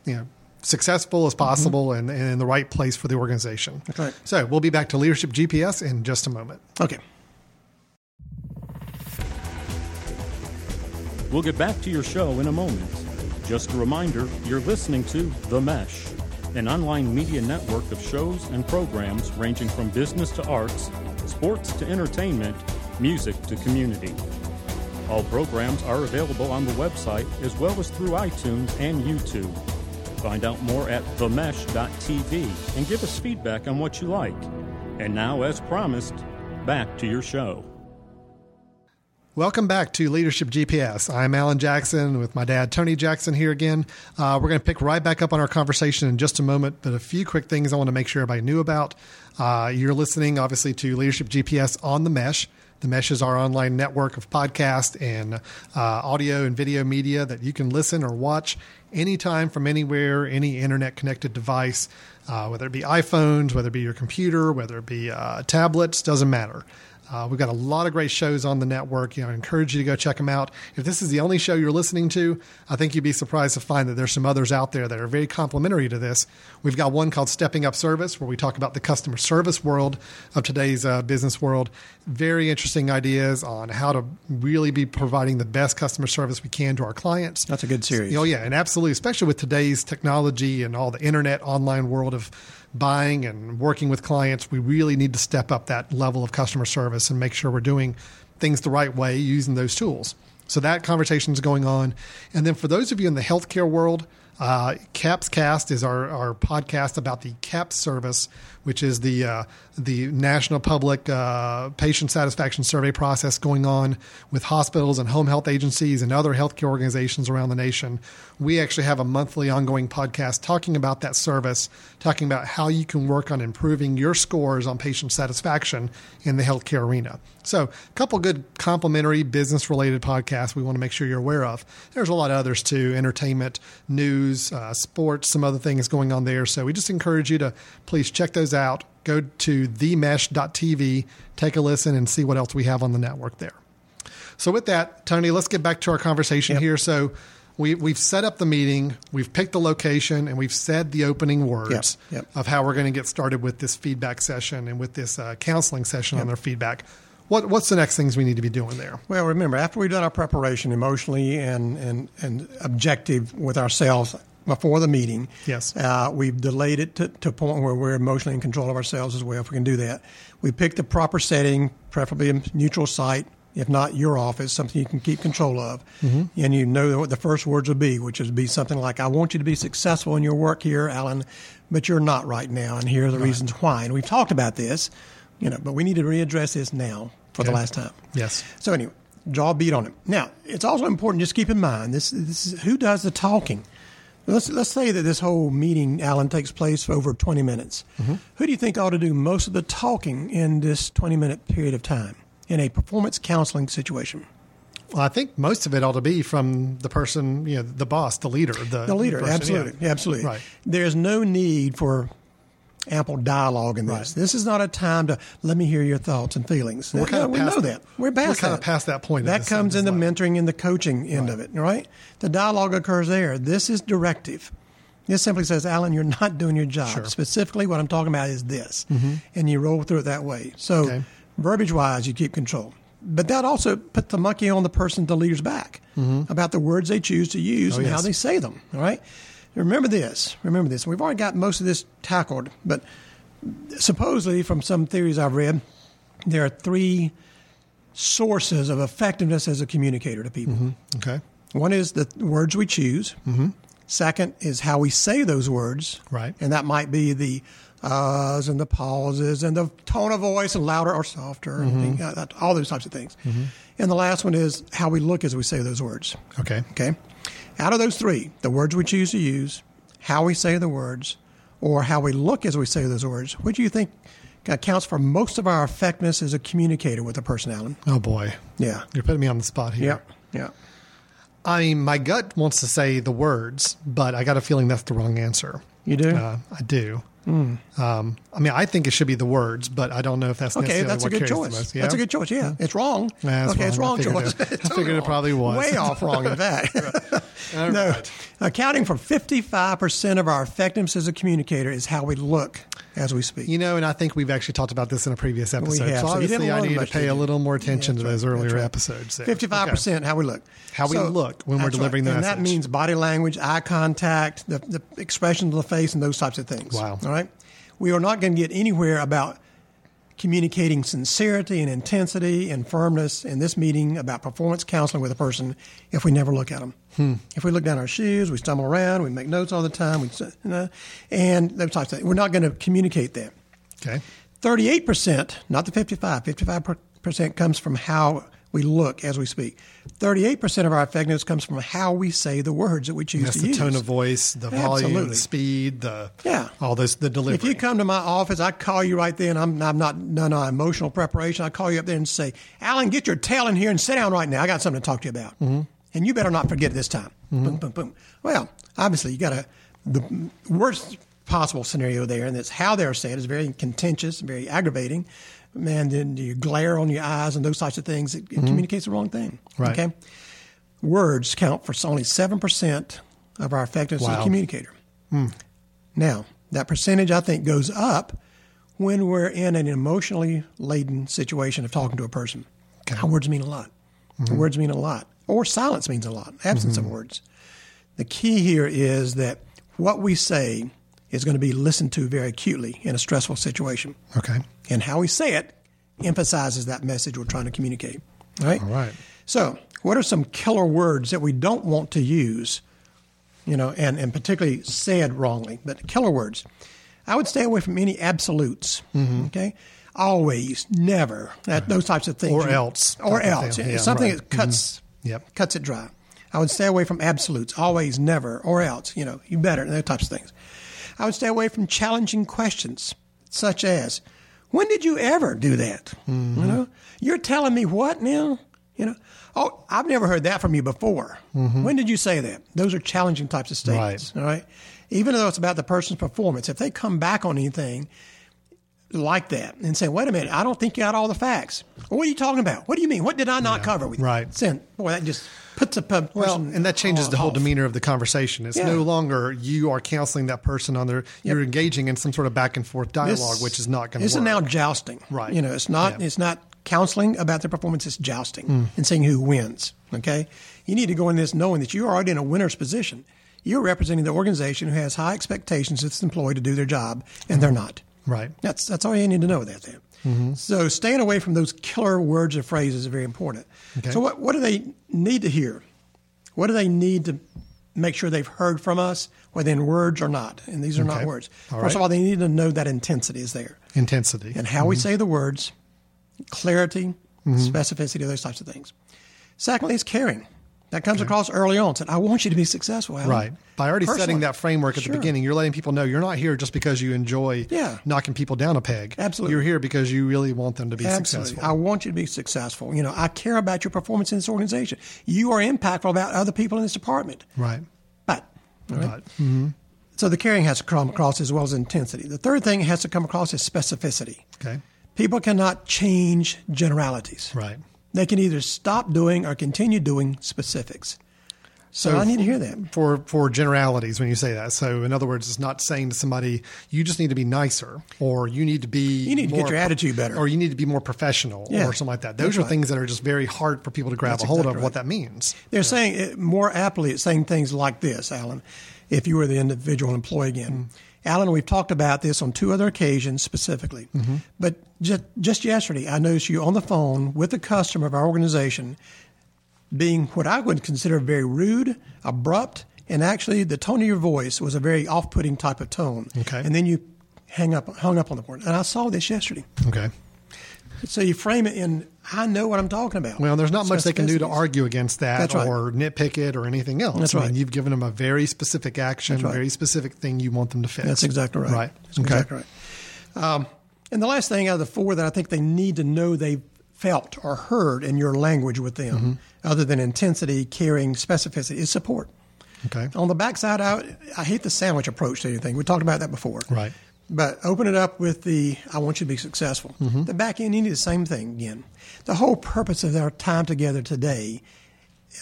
[SPEAKER 2] you know successful as possible and, and in the right place for the organization.
[SPEAKER 3] Mm-hmm. That's right.
[SPEAKER 2] So we'll be back to Leadership GPS in just a moment.
[SPEAKER 3] Okay.
[SPEAKER 1] We'll get back to your show in a moment. Just a reminder you're listening to The Mesh, an online media network of shows and programs ranging from business to arts, sports to entertainment, music to community. All programs are available on the website as well as through iTunes and YouTube. Find out more at themesh.tv and give us feedback on what you like. And now, as promised, back to your show.
[SPEAKER 2] Welcome back to Leadership GPS. I'm Alan Jackson with my dad, Tony Jackson, here again. Uh, we're going to pick right back up on our conversation in just a moment, but a few quick things I want to make sure everybody knew about. Uh, you're listening, obviously, to Leadership GPS on the Mesh. The Mesh is our online network of podcast and uh, audio and video media that you can listen or watch anytime from anywhere, any internet connected device, uh, whether it be iPhones, whether it be your computer, whether it be uh, tablets, doesn't matter. Uh, we've got a lot of great shows on the network. You know, I encourage you to go check them out. If this is the only show you're listening to, I think you'd be surprised to find that there's some others out there that are very complementary to this. We've got one called Stepping Up Service, where we talk about the customer service world of today's uh, business world. Very interesting ideas on how to really be providing the best customer service we can to our clients.
[SPEAKER 3] That's a good series.
[SPEAKER 2] Oh yeah, and absolutely, especially with today's technology and all the internet, online world of buying and working with clients, we really need to step up that level of customer service and make sure we're doing things the right way using those tools. So that conversation is going on. And then for those of you in the healthcare world, uh, CAPS Cast is our, our podcast about the CAPS service, which is the uh, the national public uh, patient satisfaction survey process going on with hospitals and home health agencies and other healthcare organizations around the nation. We actually have a monthly ongoing podcast talking about that service, talking about how you can work on improving your scores on patient satisfaction in the healthcare arena. So, a couple good complementary business related podcasts we want to make sure you're aware of. There's a lot of others too entertainment, news, uh, sports, some other things going on there. So, we just encourage you to please check those out. Out, go to themesh.tv, take a listen, and see what else we have on the network there. So, with that, Tony, let's get back to our conversation
[SPEAKER 3] Yep.
[SPEAKER 2] here. So, we, we've set up the meeting, we've picked the location, and we've said the opening words
[SPEAKER 3] Yep, yep.
[SPEAKER 2] of how we're going to get started with this feedback session and with this uh, counseling session on their feedback. What, what's the next things we need to be doing there?
[SPEAKER 3] Well, remember, after we've done our preparation emotionally and, and, and objective with ourselves before the meeting,
[SPEAKER 2] Yes.
[SPEAKER 3] uh, we've delayed it to, to a point where we're emotionally in control of ourselves as well, if we can do that. We picked the proper setting, preferably a neutral site, if not your office, something you can keep control of. And you know what the first words will be, which would be something like, I want you to be successful in your work here, Alan, but you're not right now, and here are the reasons why. And we've talked about this, you know, but we need to readdress this now for the last time.
[SPEAKER 2] Yes.
[SPEAKER 3] So anyway, draw a beat on it. Now, it's also important just keep in mind this this is who does the talking. Let's let's say that this whole meeting, Alan, takes place for over twenty minutes. Mm-hmm. Who do you think ought to do most of the talking in this twenty minute period of time in a performance counseling situation?
[SPEAKER 2] Well, I think most of it ought to be from the person, you know, the boss, the leader, the,
[SPEAKER 3] The leader,
[SPEAKER 2] person,
[SPEAKER 3] absolutely,
[SPEAKER 2] yeah.
[SPEAKER 3] absolutely.
[SPEAKER 2] Right.
[SPEAKER 3] There's no need for ample dialogue in this.
[SPEAKER 2] Right.
[SPEAKER 3] This is not a time to let me hear your thoughts and feelings.
[SPEAKER 2] We're kind of
[SPEAKER 3] we
[SPEAKER 2] past
[SPEAKER 3] know
[SPEAKER 2] that.
[SPEAKER 3] that. We're past
[SPEAKER 2] We're kind of past that point
[SPEAKER 3] That comes in the
[SPEAKER 2] level.
[SPEAKER 3] mentoring and the coaching end of it, right? The dialogue occurs there. This is directive. This simply says, Alan, you're not doing your job.
[SPEAKER 2] Sure. Mm-hmm.
[SPEAKER 3] Specifically, what I'm talking about is this. And you roll through it that way. So,
[SPEAKER 2] Okay.
[SPEAKER 3] verbiage wise, you keep control. But that also puts the monkey on the person, the leader's back about the words they choose to use
[SPEAKER 2] Mm-hmm. Oh,
[SPEAKER 3] and how they say them. All right. Remember this. Remember this. We've already got most of this tackled, but supposedly, from some theories I've read, there are three sources of effectiveness as a communicator to people.
[SPEAKER 2] Okay.
[SPEAKER 3] One is the words we choose. Mm-hmm. Second is how we say those words.
[SPEAKER 2] Right.
[SPEAKER 3] And that might be the uhs and the pauses and the tone of voice and louder or softer, and thing- uh, that- all those types of things. And the last one is how we look as we say those words.
[SPEAKER 2] Okay.
[SPEAKER 3] Okay. Out of those three, the words we choose to use, how we say the words, or how we look as we say those words, what do you think accounts for most of our effectiveness as a communicator with a person, Alan?
[SPEAKER 2] Oh boy,
[SPEAKER 3] Yeah.
[SPEAKER 2] you're putting me on the spot here.
[SPEAKER 3] Yeah. Yeah.
[SPEAKER 2] I mean, my gut wants to say the words, but I got a feeling that's the wrong answer.
[SPEAKER 3] You do?
[SPEAKER 2] Uh, I do. Um, I mean, I think it should be the words, but I don't know if that's
[SPEAKER 3] Okay,
[SPEAKER 2] necessarily
[SPEAKER 3] that's a good choice.
[SPEAKER 2] Yeah?
[SPEAKER 3] That's a good choice. Yeah, it's wrong.
[SPEAKER 2] It's
[SPEAKER 3] okay, it's
[SPEAKER 2] wrong.
[SPEAKER 3] wrong
[SPEAKER 2] I figured
[SPEAKER 3] choice.
[SPEAKER 2] it- I figured it probably was.
[SPEAKER 3] Way off wrong, in fact.
[SPEAKER 2] All
[SPEAKER 3] no,
[SPEAKER 2] right.
[SPEAKER 3] accounting for fifty-five percent of our effectiveness as a communicator is how we look as we speak.
[SPEAKER 2] You know, and I think we've actually talked about this in a previous episode.
[SPEAKER 3] We have,
[SPEAKER 2] So
[SPEAKER 3] so
[SPEAKER 2] obviously, I
[SPEAKER 3] learn
[SPEAKER 2] need to pay a little more attention
[SPEAKER 3] Yeah,
[SPEAKER 2] to those
[SPEAKER 3] right,
[SPEAKER 2] earlier
[SPEAKER 3] right.
[SPEAKER 2] episodes.
[SPEAKER 3] Fifty
[SPEAKER 2] five
[SPEAKER 3] percent how we look.
[SPEAKER 2] How we look when we're delivering the
[SPEAKER 3] and that means body language, eye contact, the, the expression of the face, and those types of things.
[SPEAKER 2] Wow.
[SPEAKER 3] All right. We are not going to get anywhere about communicating sincerity and intensity and firmness in this meeting about performance counseling with a person if we never look at them.
[SPEAKER 2] Hmm.
[SPEAKER 3] If we look down our shoes, we stumble around, we make notes all the time, we, you know, and those types of things. We're not going to communicate that.
[SPEAKER 2] Okay.
[SPEAKER 3] 38%, not the 55, 55% comes from how we look as we speak. 38% of our effectiveness comes from how we say the words that we choose
[SPEAKER 2] That's
[SPEAKER 3] to
[SPEAKER 2] the
[SPEAKER 3] use.
[SPEAKER 2] The tone of voice, the volume, the speed, the
[SPEAKER 3] Yeah.
[SPEAKER 2] all this, the delivery.
[SPEAKER 3] If you come to my office, I call you right there, and I'm, I'm not done on emotional preparation. I call you up there and say, Alan, get your tail in here and sit down right now. I got something to talk to you about.
[SPEAKER 2] Mm-hmm.
[SPEAKER 3] And you better not forget it this time. Boom, boom, boom. Well, obviously, you got a the worst possible scenario there, and that's how they're said is very contentious, very aggravating. Man, then you glare on your eyes and those types of things. It, it mm-hmm. communicates the wrong thing.
[SPEAKER 2] Mm-hmm. Right.
[SPEAKER 3] Okay. Words count for only seven percent of our effectiveness as a communicator. Hmm. Now, that percentage I think goes up when we're in an emotionally laden situation of talking to a person. Okay. Our words mean a lot. Mm-hmm. Words mean a lot. Or silence means a lot, absence of mm-hmm. words. The key here is that what we say is going to be listened to very acutely in a stressful situation.
[SPEAKER 2] Okay.
[SPEAKER 3] And how we say it emphasizes that message we're trying to communicate. Right?
[SPEAKER 2] All right.
[SPEAKER 3] So, what are some killer words that we don't want to use, you know, and, and particularly said wrongly, but killer words? I would stay away from any absolutes.
[SPEAKER 2] Mm-hmm.
[SPEAKER 3] Okay? Always, never, that, those types of things.
[SPEAKER 2] Or else
[SPEAKER 3] Or else.
[SPEAKER 2] Yeah,
[SPEAKER 3] Something
[SPEAKER 2] right.
[SPEAKER 3] that cuts,
[SPEAKER 2] Yep.
[SPEAKER 3] cuts it dry. I would stay away from absolutes. Always, never, or else. You know, you better, those types of things. I would stay away from challenging questions, such as, "When did you ever do that?"
[SPEAKER 2] Mm-hmm.
[SPEAKER 3] You know, you're telling me what now? You know, oh, I've never heard that from you before. When did you say that? Those are challenging types of statements.
[SPEAKER 2] Mm-hmm. Right.
[SPEAKER 3] All right, even though it's about the person's performance, if they come back on anything like that and say, "Wait a minute, I don't think you got all the facts." What are you talking about? What do you mean? What did I not cover with you?
[SPEAKER 2] Right.
[SPEAKER 3] Boy, that just puts a pe-
[SPEAKER 2] Well, and that changes
[SPEAKER 3] off.
[SPEAKER 2] the whole demeanor of the conversation. It's
[SPEAKER 3] Yeah.
[SPEAKER 2] no longer you are counseling that person on their. You're engaging in some sort of back and forth dialogue,
[SPEAKER 3] This-
[SPEAKER 2] which is not going to
[SPEAKER 3] This
[SPEAKER 2] work.
[SPEAKER 3] is now jousting.
[SPEAKER 2] Right.
[SPEAKER 3] You know, it's not.
[SPEAKER 2] Yeah.
[SPEAKER 3] It's not counseling about their performance. It's jousting
[SPEAKER 2] Hmm.
[SPEAKER 3] and seeing who wins. Okay. You need to go in this knowing that you're already in a winner's position. You're representing the organization who has high expectations of its employee to do their job, and they're not.
[SPEAKER 2] Right.
[SPEAKER 3] That's that's all you need to know about that.
[SPEAKER 2] Mm-hmm.
[SPEAKER 3] So staying away from those killer words or phrases is very important.
[SPEAKER 2] Okay.
[SPEAKER 3] So what what do they need to hear? What do they need to make sure they've heard from us, whether in words or not? And these are
[SPEAKER 2] Okay.
[SPEAKER 3] not words.
[SPEAKER 2] All
[SPEAKER 3] First of all, they need to know that intensity is there
[SPEAKER 2] Intensity.
[SPEAKER 3] and how we
[SPEAKER 2] Mm-hmm.
[SPEAKER 3] say the words, clarity, specificity, those types of things. Secondly, is caring. That comes across early on. Said, I want you to be successful. Alan."
[SPEAKER 2] Right. By already setting that framework at
[SPEAKER 3] Sure.
[SPEAKER 2] the beginning, you're letting people know you're not here just because you enjoy
[SPEAKER 3] Yeah.
[SPEAKER 2] knocking people down a peg.
[SPEAKER 3] Absolutely.
[SPEAKER 2] You're here because you really want them to be
[SPEAKER 3] Absolutely.
[SPEAKER 2] successful.
[SPEAKER 3] I want you to be successful. You know, I care about your performance in this organization. You are impactful about other people in this department.
[SPEAKER 2] right.
[SPEAKER 3] But, right?
[SPEAKER 2] But, mm-hmm.
[SPEAKER 3] so the caring has to come across as well as intensity. The third thing has to come across is specificity.
[SPEAKER 2] okay.
[SPEAKER 3] People cannot change generalities.
[SPEAKER 2] Right.
[SPEAKER 3] They can either stop doing or continue doing specifics. So, I need to hear that.
[SPEAKER 2] for for generalities when you say that. So in other words, it's not saying to somebody you just need to be nicer or you need to be
[SPEAKER 3] You need to get
[SPEAKER 2] more
[SPEAKER 3] your attitude better.
[SPEAKER 2] or you need to be more professional
[SPEAKER 3] Yeah,
[SPEAKER 2] or something like that. Those
[SPEAKER 3] that's
[SPEAKER 2] are
[SPEAKER 3] right.
[SPEAKER 2] things that are just very hard for people to grab
[SPEAKER 3] That's
[SPEAKER 2] a hold
[SPEAKER 3] exactly
[SPEAKER 2] of what that means.
[SPEAKER 3] They're saying it, more aptly, it's saying things like this, Alan. If you were the individual employee again, hmm. Alan, we've talked about this on two other occasions specifically. Mm-hmm. But just just yesterday, I noticed you on the phone with a customer of our organization, being what I would consider very rude, abrupt, and actually the tone of your voice was a very off-putting type of tone.
[SPEAKER 2] Okay.
[SPEAKER 3] And then you hang up, hung up on the board. and I saw this yesterday.
[SPEAKER 2] Okay.
[SPEAKER 3] So you frame it in, I know what I'm talking about.
[SPEAKER 2] Well, there's not much they can do to argue against that
[SPEAKER 3] right.
[SPEAKER 2] or nitpick it or anything else.
[SPEAKER 3] That's
[SPEAKER 2] I mean,
[SPEAKER 3] right.
[SPEAKER 2] you've given them a very specific action,
[SPEAKER 3] right.
[SPEAKER 2] very specific thing you want them to fix.
[SPEAKER 3] That's exactly right.
[SPEAKER 2] Right.
[SPEAKER 3] That's
[SPEAKER 2] okay.
[SPEAKER 3] exactly right. Um, and the last thing out of the four that I think they need to know they've felt or heard in your language with them,
[SPEAKER 2] Mm-hmm.
[SPEAKER 3] other than intensity, caring, specificity, is support.
[SPEAKER 2] Okay.
[SPEAKER 3] On the backside, I, I hate the sandwich approach to anything. We talked about that before.
[SPEAKER 2] Right.
[SPEAKER 3] But open it up with the I want you to be successful.
[SPEAKER 2] Mm-hmm.
[SPEAKER 3] The back end, you need the same thing again. The whole purpose of our time together today,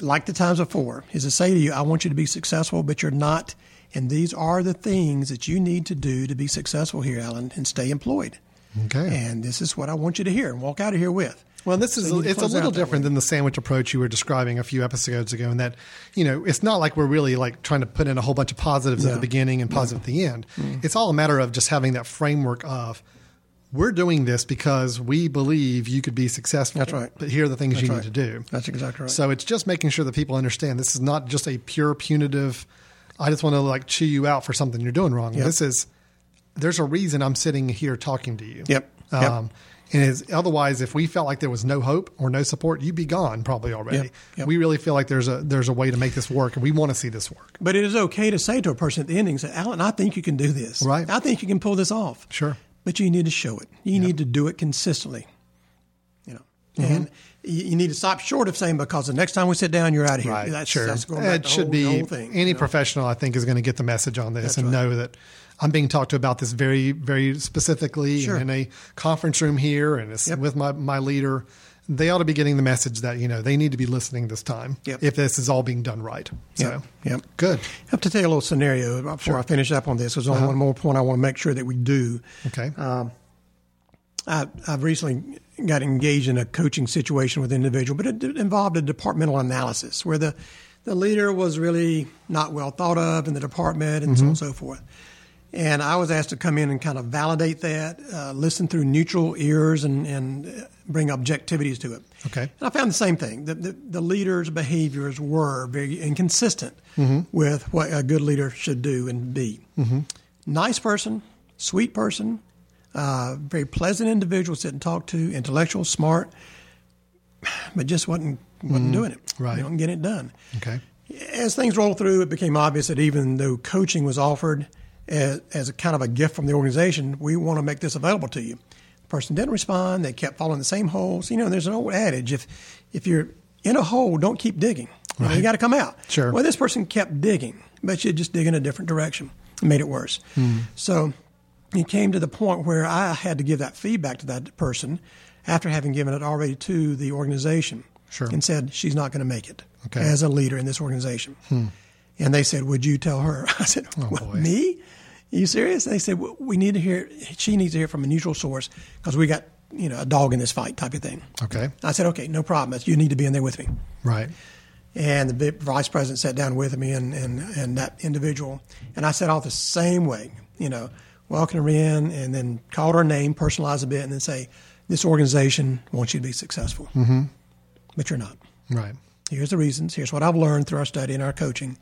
[SPEAKER 3] like the times before, is to say to you, I want you to be successful, but you're not. And these are the things that you need to do to be successful here, Alan, and stay employed.
[SPEAKER 2] Okay.
[SPEAKER 3] And this is what I want you to hear and walk out of here with.
[SPEAKER 2] Well, this is
[SPEAKER 3] So you need to
[SPEAKER 2] it's a little different than the sandwich approach you were describing a few episodes ago, in that you know it's not like we're really like trying to put in a whole bunch of positives at the beginning and positive at the end. Mm-hmm. It's all a matter of just having that framework of we're doing this because we believe you could be successful.
[SPEAKER 3] That's right.
[SPEAKER 2] But here are the things you
[SPEAKER 3] right.
[SPEAKER 2] need to do.
[SPEAKER 3] That's exactly right.
[SPEAKER 2] So it's just making sure that people understand this is not just a pure punitive. I just want to like chew you out for something you're doing wrong.
[SPEAKER 3] Yep.
[SPEAKER 2] This is there's a reason I'm sitting here talking to you.
[SPEAKER 3] Yep. Yep.
[SPEAKER 2] Um, and is, otherwise, if we felt like there was no hope or no support, you'd be gone probably already.
[SPEAKER 3] Yep. Yep.
[SPEAKER 2] We really feel like there's a there's a way to make this work, and we want to see this work.
[SPEAKER 3] But it is okay to say to a person at the ending, say, Alan, I think you can do this.
[SPEAKER 2] Right.
[SPEAKER 3] I think you can pull this off.
[SPEAKER 2] Sure.
[SPEAKER 3] But you need to show it. You need to do it consistently. You know,
[SPEAKER 2] Mm-hmm.
[SPEAKER 3] and you, need to stop short of saying because the next time we sit down, you're out of here. That's,
[SPEAKER 2] sure.
[SPEAKER 3] That's going
[SPEAKER 2] it should
[SPEAKER 3] whole,
[SPEAKER 2] be
[SPEAKER 3] the whole thing.
[SPEAKER 2] any
[SPEAKER 3] you know?
[SPEAKER 2] professional. I think is going to get the message on this
[SPEAKER 3] That's
[SPEAKER 2] and
[SPEAKER 3] right.
[SPEAKER 2] know that I'm being talked to about this very very specifically
[SPEAKER 3] Sure.
[SPEAKER 2] in a conference room here, and it's
[SPEAKER 3] Yep.
[SPEAKER 2] with my my leader. They ought to be getting the message that you know they need to be listening this time
[SPEAKER 3] Yep.
[SPEAKER 2] if this is all being done right. So
[SPEAKER 3] Yep.
[SPEAKER 2] Good.
[SPEAKER 3] I have to tell you a little scenario before I finish up on this. There's only
[SPEAKER 2] Uh-huh.
[SPEAKER 3] one more point I want to make sure that we do.
[SPEAKER 2] Okay.
[SPEAKER 3] I, I've recently got engaged in a coaching situation with an individual, but it, it involved a departmental analysis where the, the leader was really not well thought of in the department and so on and so forth. And I was asked to come in and kind of validate that, uh, listen through neutral ears, and, and bring objectivities to it.
[SPEAKER 2] Okay.
[SPEAKER 3] And I found the same thing. The, the, the leader's behaviors were very inconsistent with what a good leader should do and be. Nice person, sweet person, uh, very pleasant individual to sit and talk to, intellectual, smart, but just wasn't wasn't doing it.
[SPEAKER 2] Right.
[SPEAKER 3] You know, getting it done.
[SPEAKER 2] Okay.
[SPEAKER 3] As things rolled through, it became obvious that even though coaching was offered as, as a kind of a gift from the organization, we want to make this available to you. The person didn't respond. They kept following the same holes. You know, there's an old adage: if if you're in a hole, don't keep digging. You, know, you got to come out.
[SPEAKER 2] Sure.
[SPEAKER 3] Well, this person kept digging, but you just dig in a different direction. It made it worse.
[SPEAKER 2] Hmm.
[SPEAKER 3] So it came to the point where I had to give that feedback to that person after having given it already to the organization.
[SPEAKER 2] Sure.
[SPEAKER 3] And said she's not going to make it
[SPEAKER 2] Okay. Hmm.
[SPEAKER 3] as a leader in this organization. And they said, "Would you tell her?" I said, "What,
[SPEAKER 2] Oh, boy.
[SPEAKER 3] "Me? Are you serious?" And they said, well, "We need to hear. She needs to hear from a neutral source because we got you know a dog in this fight type of thing."
[SPEAKER 2] Okay.
[SPEAKER 3] I said, "Okay, no problem. You need to be in there with me."
[SPEAKER 2] Right.
[SPEAKER 3] And the vice president sat down with me and, and, and that individual. And I set off the same way, you know, welcome her in and then called her name, personalize a bit, and then say, This organization wants you to be successful. Mm-hmm. But you're not.
[SPEAKER 2] Right.
[SPEAKER 3] Here's the reasons. Here's what I've learned through our study and our coaching.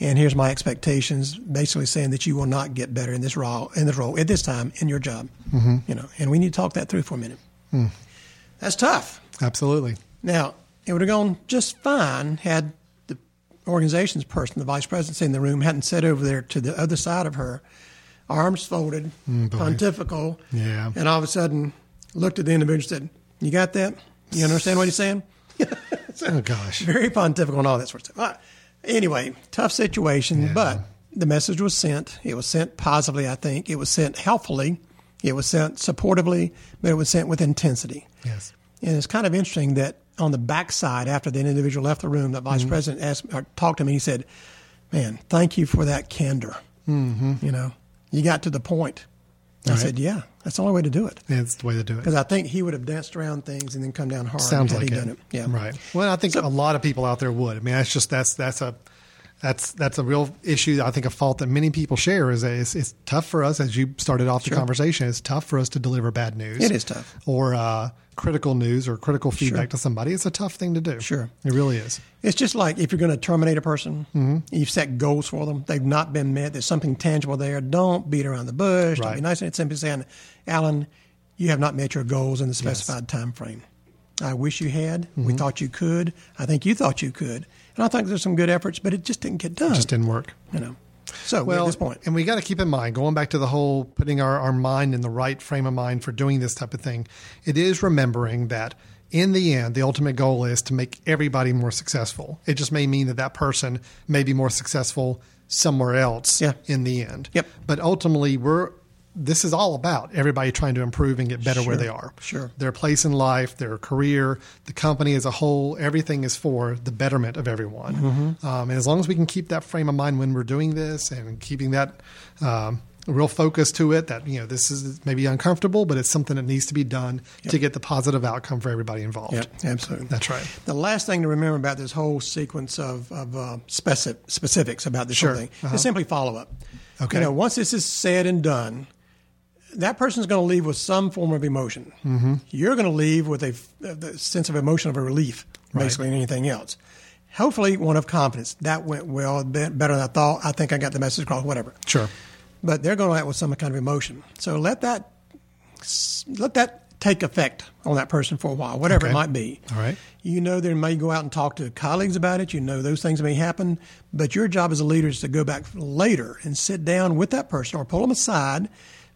[SPEAKER 3] And here's my expectations, basically saying that you will not get better in this role, in this role at this time in your job. Mm-hmm. You know, and we need to talk that through for a minute. That's tough.
[SPEAKER 2] Absolutely.
[SPEAKER 3] Now, it would have gone just fine had the organization's person, the vice presidency in the room, hadn't sat over there to the other side of her, arms folded, pontifical,
[SPEAKER 2] Yeah.
[SPEAKER 3] and all of a sudden looked at the individual and said, You got that? You understand what he's saying?
[SPEAKER 2] Oh gosh.
[SPEAKER 3] Very pontifical and all that sort of stuff. Anyway, tough situation,
[SPEAKER 2] Yeah.
[SPEAKER 3] but the message was sent. It was sent positively, I think. It was sent helpfully. It was sent supportively, but it was sent with intensity.
[SPEAKER 2] Yes.
[SPEAKER 3] And it's kind of interesting that on the backside, after the individual left the room, the vice
[SPEAKER 2] Mm-hmm.
[SPEAKER 3] president asked or talked to me. He said, "Man, thank you for that candor. Mm-hmm. You know, you got to the point." I
[SPEAKER 2] Right.
[SPEAKER 3] said, "Yeah, that's the only way to do it."
[SPEAKER 2] That's the way to do it.
[SPEAKER 3] Because I think he would have danced around things and then come down hard.
[SPEAKER 2] Sounds like
[SPEAKER 3] he
[SPEAKER 2] it.
[SPEAKER 3] done it. Yeah,
[SPEAKER 2] Right. Well, I think a lot of people out there would. I mean, that's just that's that's a that's that's a real issue. I think a fault that many people share is that it's, it's tough for us, as you started off the conversation. It's tough for us to deliver bad news.
[SPEAKER 3] It is tough.
[SPEAKER 2] or uh, critical news or critical feedback to somebody. It's a tough thing to do.
[SPEAKER 3] Sure.
[SPEAKER 2] it really is.
[SPEAKER 3] It's just like if you're going to terminate a person,
[SPEAKER 2] Mm-hmm.
[SPEAKER 3] you've set goals for them. They've not been met. There's something tangible there. Don't beat around the bush. Don't be nice. It's simply saying, Alan, you have not met your goals in the specified time frame. I wish you had.
[SPEAKER 2] Mm-hmm.
[SPEAKER 3] We thought you could. I think you thought you could. And I think there's some good efforts, but it just didn't get done.
[SPEAKER 2] It Just didn't work.
[SPEAKER 3] you know. So
[SPEAKER 2] Well,
[SPEAKER 3] at this point.
[SPEAKER 2] and we got to keep in mind, going back to the whole putting our, our mind in the right frame of mind for doing this type of thing, it is remembering that in the end, the ultimate goal is to make everybody more successful. It just may mean that that person may be more successful somewhere else
[SPEAKER 3] Yeah.
[SPEAKER 2] in the end.
[SPEAKER 3] Yep.
[SPEAKER 2] But ultimately, we're this is all about everybody trying to improve and get better where they are.
[SPEAKER 3] Sure.
[SPEAKER 2] Their place in life, their career, the company as a whole, everything is for the betterment of everyone.
[SPEAKER 3] Mm-hmm.
[SPEAKER 2] Um, and as long as we can keep that frame of mind when we're doing this and keeping that um, real focus to it, that you know this is maybe uncomfortable, but it's something that needs to be done to get the positive outcome for everybody involved.
[SPEAKER 3] Yep, absolutely.
[SPEAKER 2] That's right.
[SPEAKER 3] The last thing to remember about this whole sequence of, of uh, specific, specifics about this
[SPEAKER 2] Sure.
[SPEAKER 3] thing
[SPEAKER 2] Uh-huh.
[SPEAKER 3] is simply follow up.
[SPEAKER 2] Okay.
[SPEAKER 3] You know, once this is said and done, that person's going to leave with some form of emotion. Mm-hmm. You're going to leave with a, the sense of emotion of a relief, basically, and anything else. Hopefully, one of confidence. That went well, better than I thought. I think I got the message across, whatever.
[SPEAKER 2] Sure.
[SPEAKER 3] But they're going to out with some kind of emotion. So let that let that take effect on that person for a while, whatever
[SPEAKER 2] Okay.
[SPEAKER 3] it might be.
[SPEAKER 2] All right.
[SPEAKER 3] You know they may go out and talk to colleagues about it. You know those things may happen, but your job as a leader is to go back later and sit down with that person or pull them aside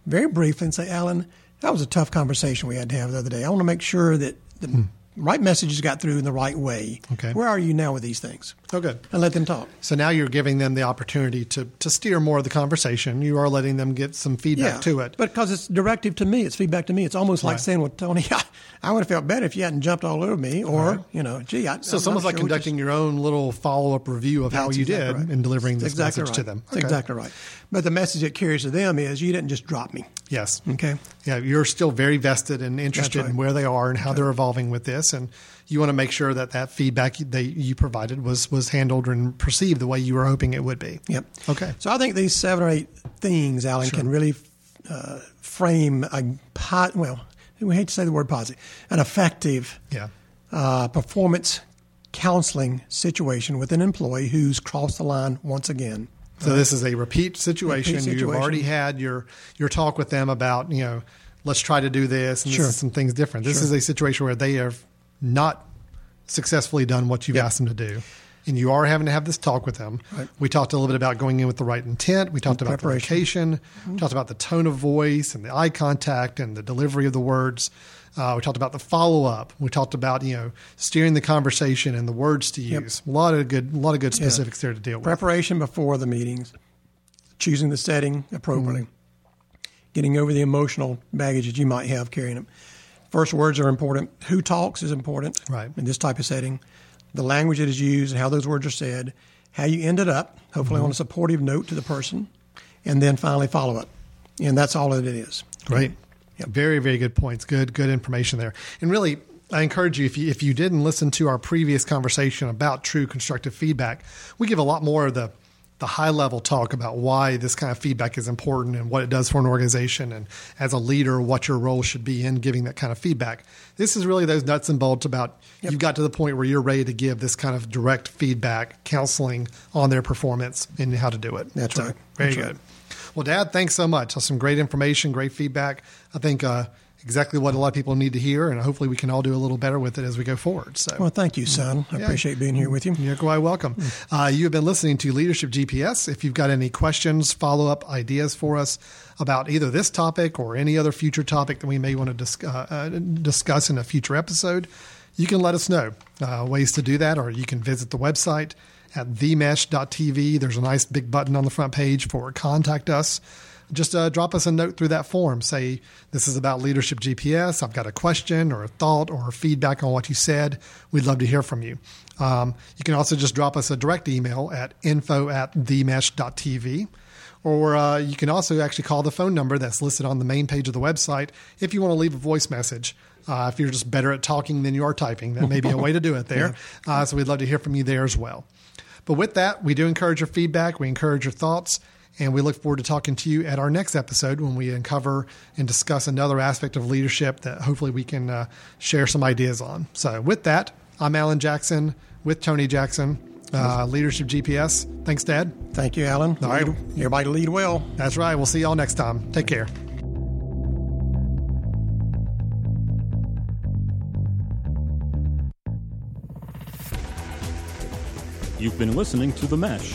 [SPEAKER 3] very briefly and say, Alan, that was a tough conversation we had to have the other day. I want to make sure that the right messages got through in the right way.
[SPEAKER 2] Okay.
[SPEAKER 3] Where are you now with these things?
[SPEAKER 2] Oh, good.
[SPEAKER 3] And let them talk.
[SPEAKER 2] So now you're giving them the opportunity to, to steer more of the conversation. You are letting them get some feedback to it.
[SPEAKER 3] But because it's directive to me, it's feedback to me. It's almost like
[SPEAKER 2] Right.
[SPEAKER 3] saying, "Well, Tony, I, I would have felt better if you hadn't jumped all over me," or
[SPEAKER 2] Right.
[SPEAKER 3] you know, "Gee, I."
[SPEAKER 2] So it's almost like conducting your own little follow up review of how you did
[SPEAKER 3] exactly right.
[SPEAKER 2] in delivering this
[SPEAKER 3] exactly
[SPEAKER 2] message to them.
[SPEAKER 3] That's exactly right. But the message it carries to them is, you didn't just drop me.
[SPEAKER 2] Yes.
[SPEAKER 3] Okay.
[SPEAKER 2] Yeah, you're still very vested and interested in where they are and how they're evolving with this, and you want to make sure that that feedback that you provided was was handled and perceived the way you were hoping it would be.
[SPEAKER 3] Yep.
[SPEAKER 2] Okay.
[SPEAKER 3] So I think these seven or eight things, Alan, can really uh, frame a pot. Well, we hate to say the word positive, an effective
[SPEAKER 2] Yeah.
[SPEAKER 3] uh, performance counseling situation with an employee who's crossed the line once again.
[SPEAKER 2] So this is a repeat situation.
[SPEAKER 3] Repeat
[SPEAKER 2] You've already had your your talk with them about you know let's try to do this and
[SPEAKER 3] Sure.
[SPEAKER 2] this is some things different. This
[SPEAKER 3] Sure.
[SPEAKER 2] is a situation where they have not successfully done what you've
[SPEAKER 3] Yep.
[SPEAKER 2] asked them to do. And you are having to have this talk with them.
[SPEAKER 3] Right.
[SPEAKER 2] We talked a little bit about going in with the right intent. We talked about the
[SPEAKER 3] preparation.
[SPEAKER 2] location. We talked about the tone of voice and the eye contact and the delivery of the words. Uh, we talked about the follow up. We talked about you know steering the conversation and the words to use. A lot of good, a lot of good specifics there to deal with.
[SPEAKER 3] Preparation before the meetings, choosing the setting appropriately,
[SPEAKER 2] Mm-hmm.
[SPEAKER 3] getting over the emotional baggage that you might have carrying them. First words are important. Who talks is important
[SPEAKER 2] Right.
[SPEAKER 3] in this type of setting. The language that is used and how those words are said. How you ended up, hopefully
[SPEAKER 2] Mm-hmm.
[SPEAKER 3] on a supportive note to the person, and then finally follow up. And that's all that it is.
[SPEAKER 2] Great. Very, very good points. Good, good information there. And really, I encourage you if you if you didn't listen to our previous conversation about true constructive feedback, we give a lot more of the the high level talk about why this kind of feedback is important and what it does for an organization and as a leader what your role should be in giving that kind of feedback. This is really those nuts and bolts about you've got to the point where you're ready to give this kind of direct feedback, counseling on their performance and how to do it.
[SPEAKER 3] That's
[SPEAKER 2] So,
[SPEAKER 3] right.
[SPEAKER 2] Very
[SPEAKER 3] That's
[SPEAKER 2] good. Well, Dad, thanks so much. That's some great information, great feedback. I think uh, exactly what a lot of people need to hear, and hopefully we can all do a little better with it as we go forward. So,
[SPEAKER 3] Well, thank you, son. I
[SPEAKER 2] Yeah.
[SPEAKER 3] appreciate being here with you.
[SPEAKER 2] you're quite welcome. Uh, you have been listening to Leadership GPS. If you've got any questions, follow up ideas for us about either this topic or any other future topic that we may want to dis- uh, uh, discuss in a future episode, you can let us know. Uh, ways to do that, or you can visit the website at themesh.tv. There's a nice big button on the front page for contact us. Just uh, drop us a note through that form. Say, this is about Leadership GPS. I've got a question or a thought or feedback on what you said. We'd love to hear from you. Um, you can also just drop us a direct email at info at themesh.tv. Or uh, you can also actually call the phone number that's listed on the main page of the website if you want to leave a voice message. Uh, if you're just better at talking than you are typing, that may be a way to do it there. Uh, so we'd love to hear from you there as well. But with that, we do encourage your feedback, we encourage your thoughts, and we look forward to talking to you at our next episode when we uncover and discuss another aspect of leadership that hopefully we can uh, share some ideas on. So, with that, I'm Alan Jackson with Tony Jackson, uh, Leadership GPS. Thanks, Dad.
[SPEAKER 3] Thank you, Alan.
[SPEAKER 2] All right.
[SPEAKER 3] Everybody lead well.
[SPEAKER 2] That's right. We'll see y'all next time. Take care.
[SPEAKER 1] You've been listening to The Mesh,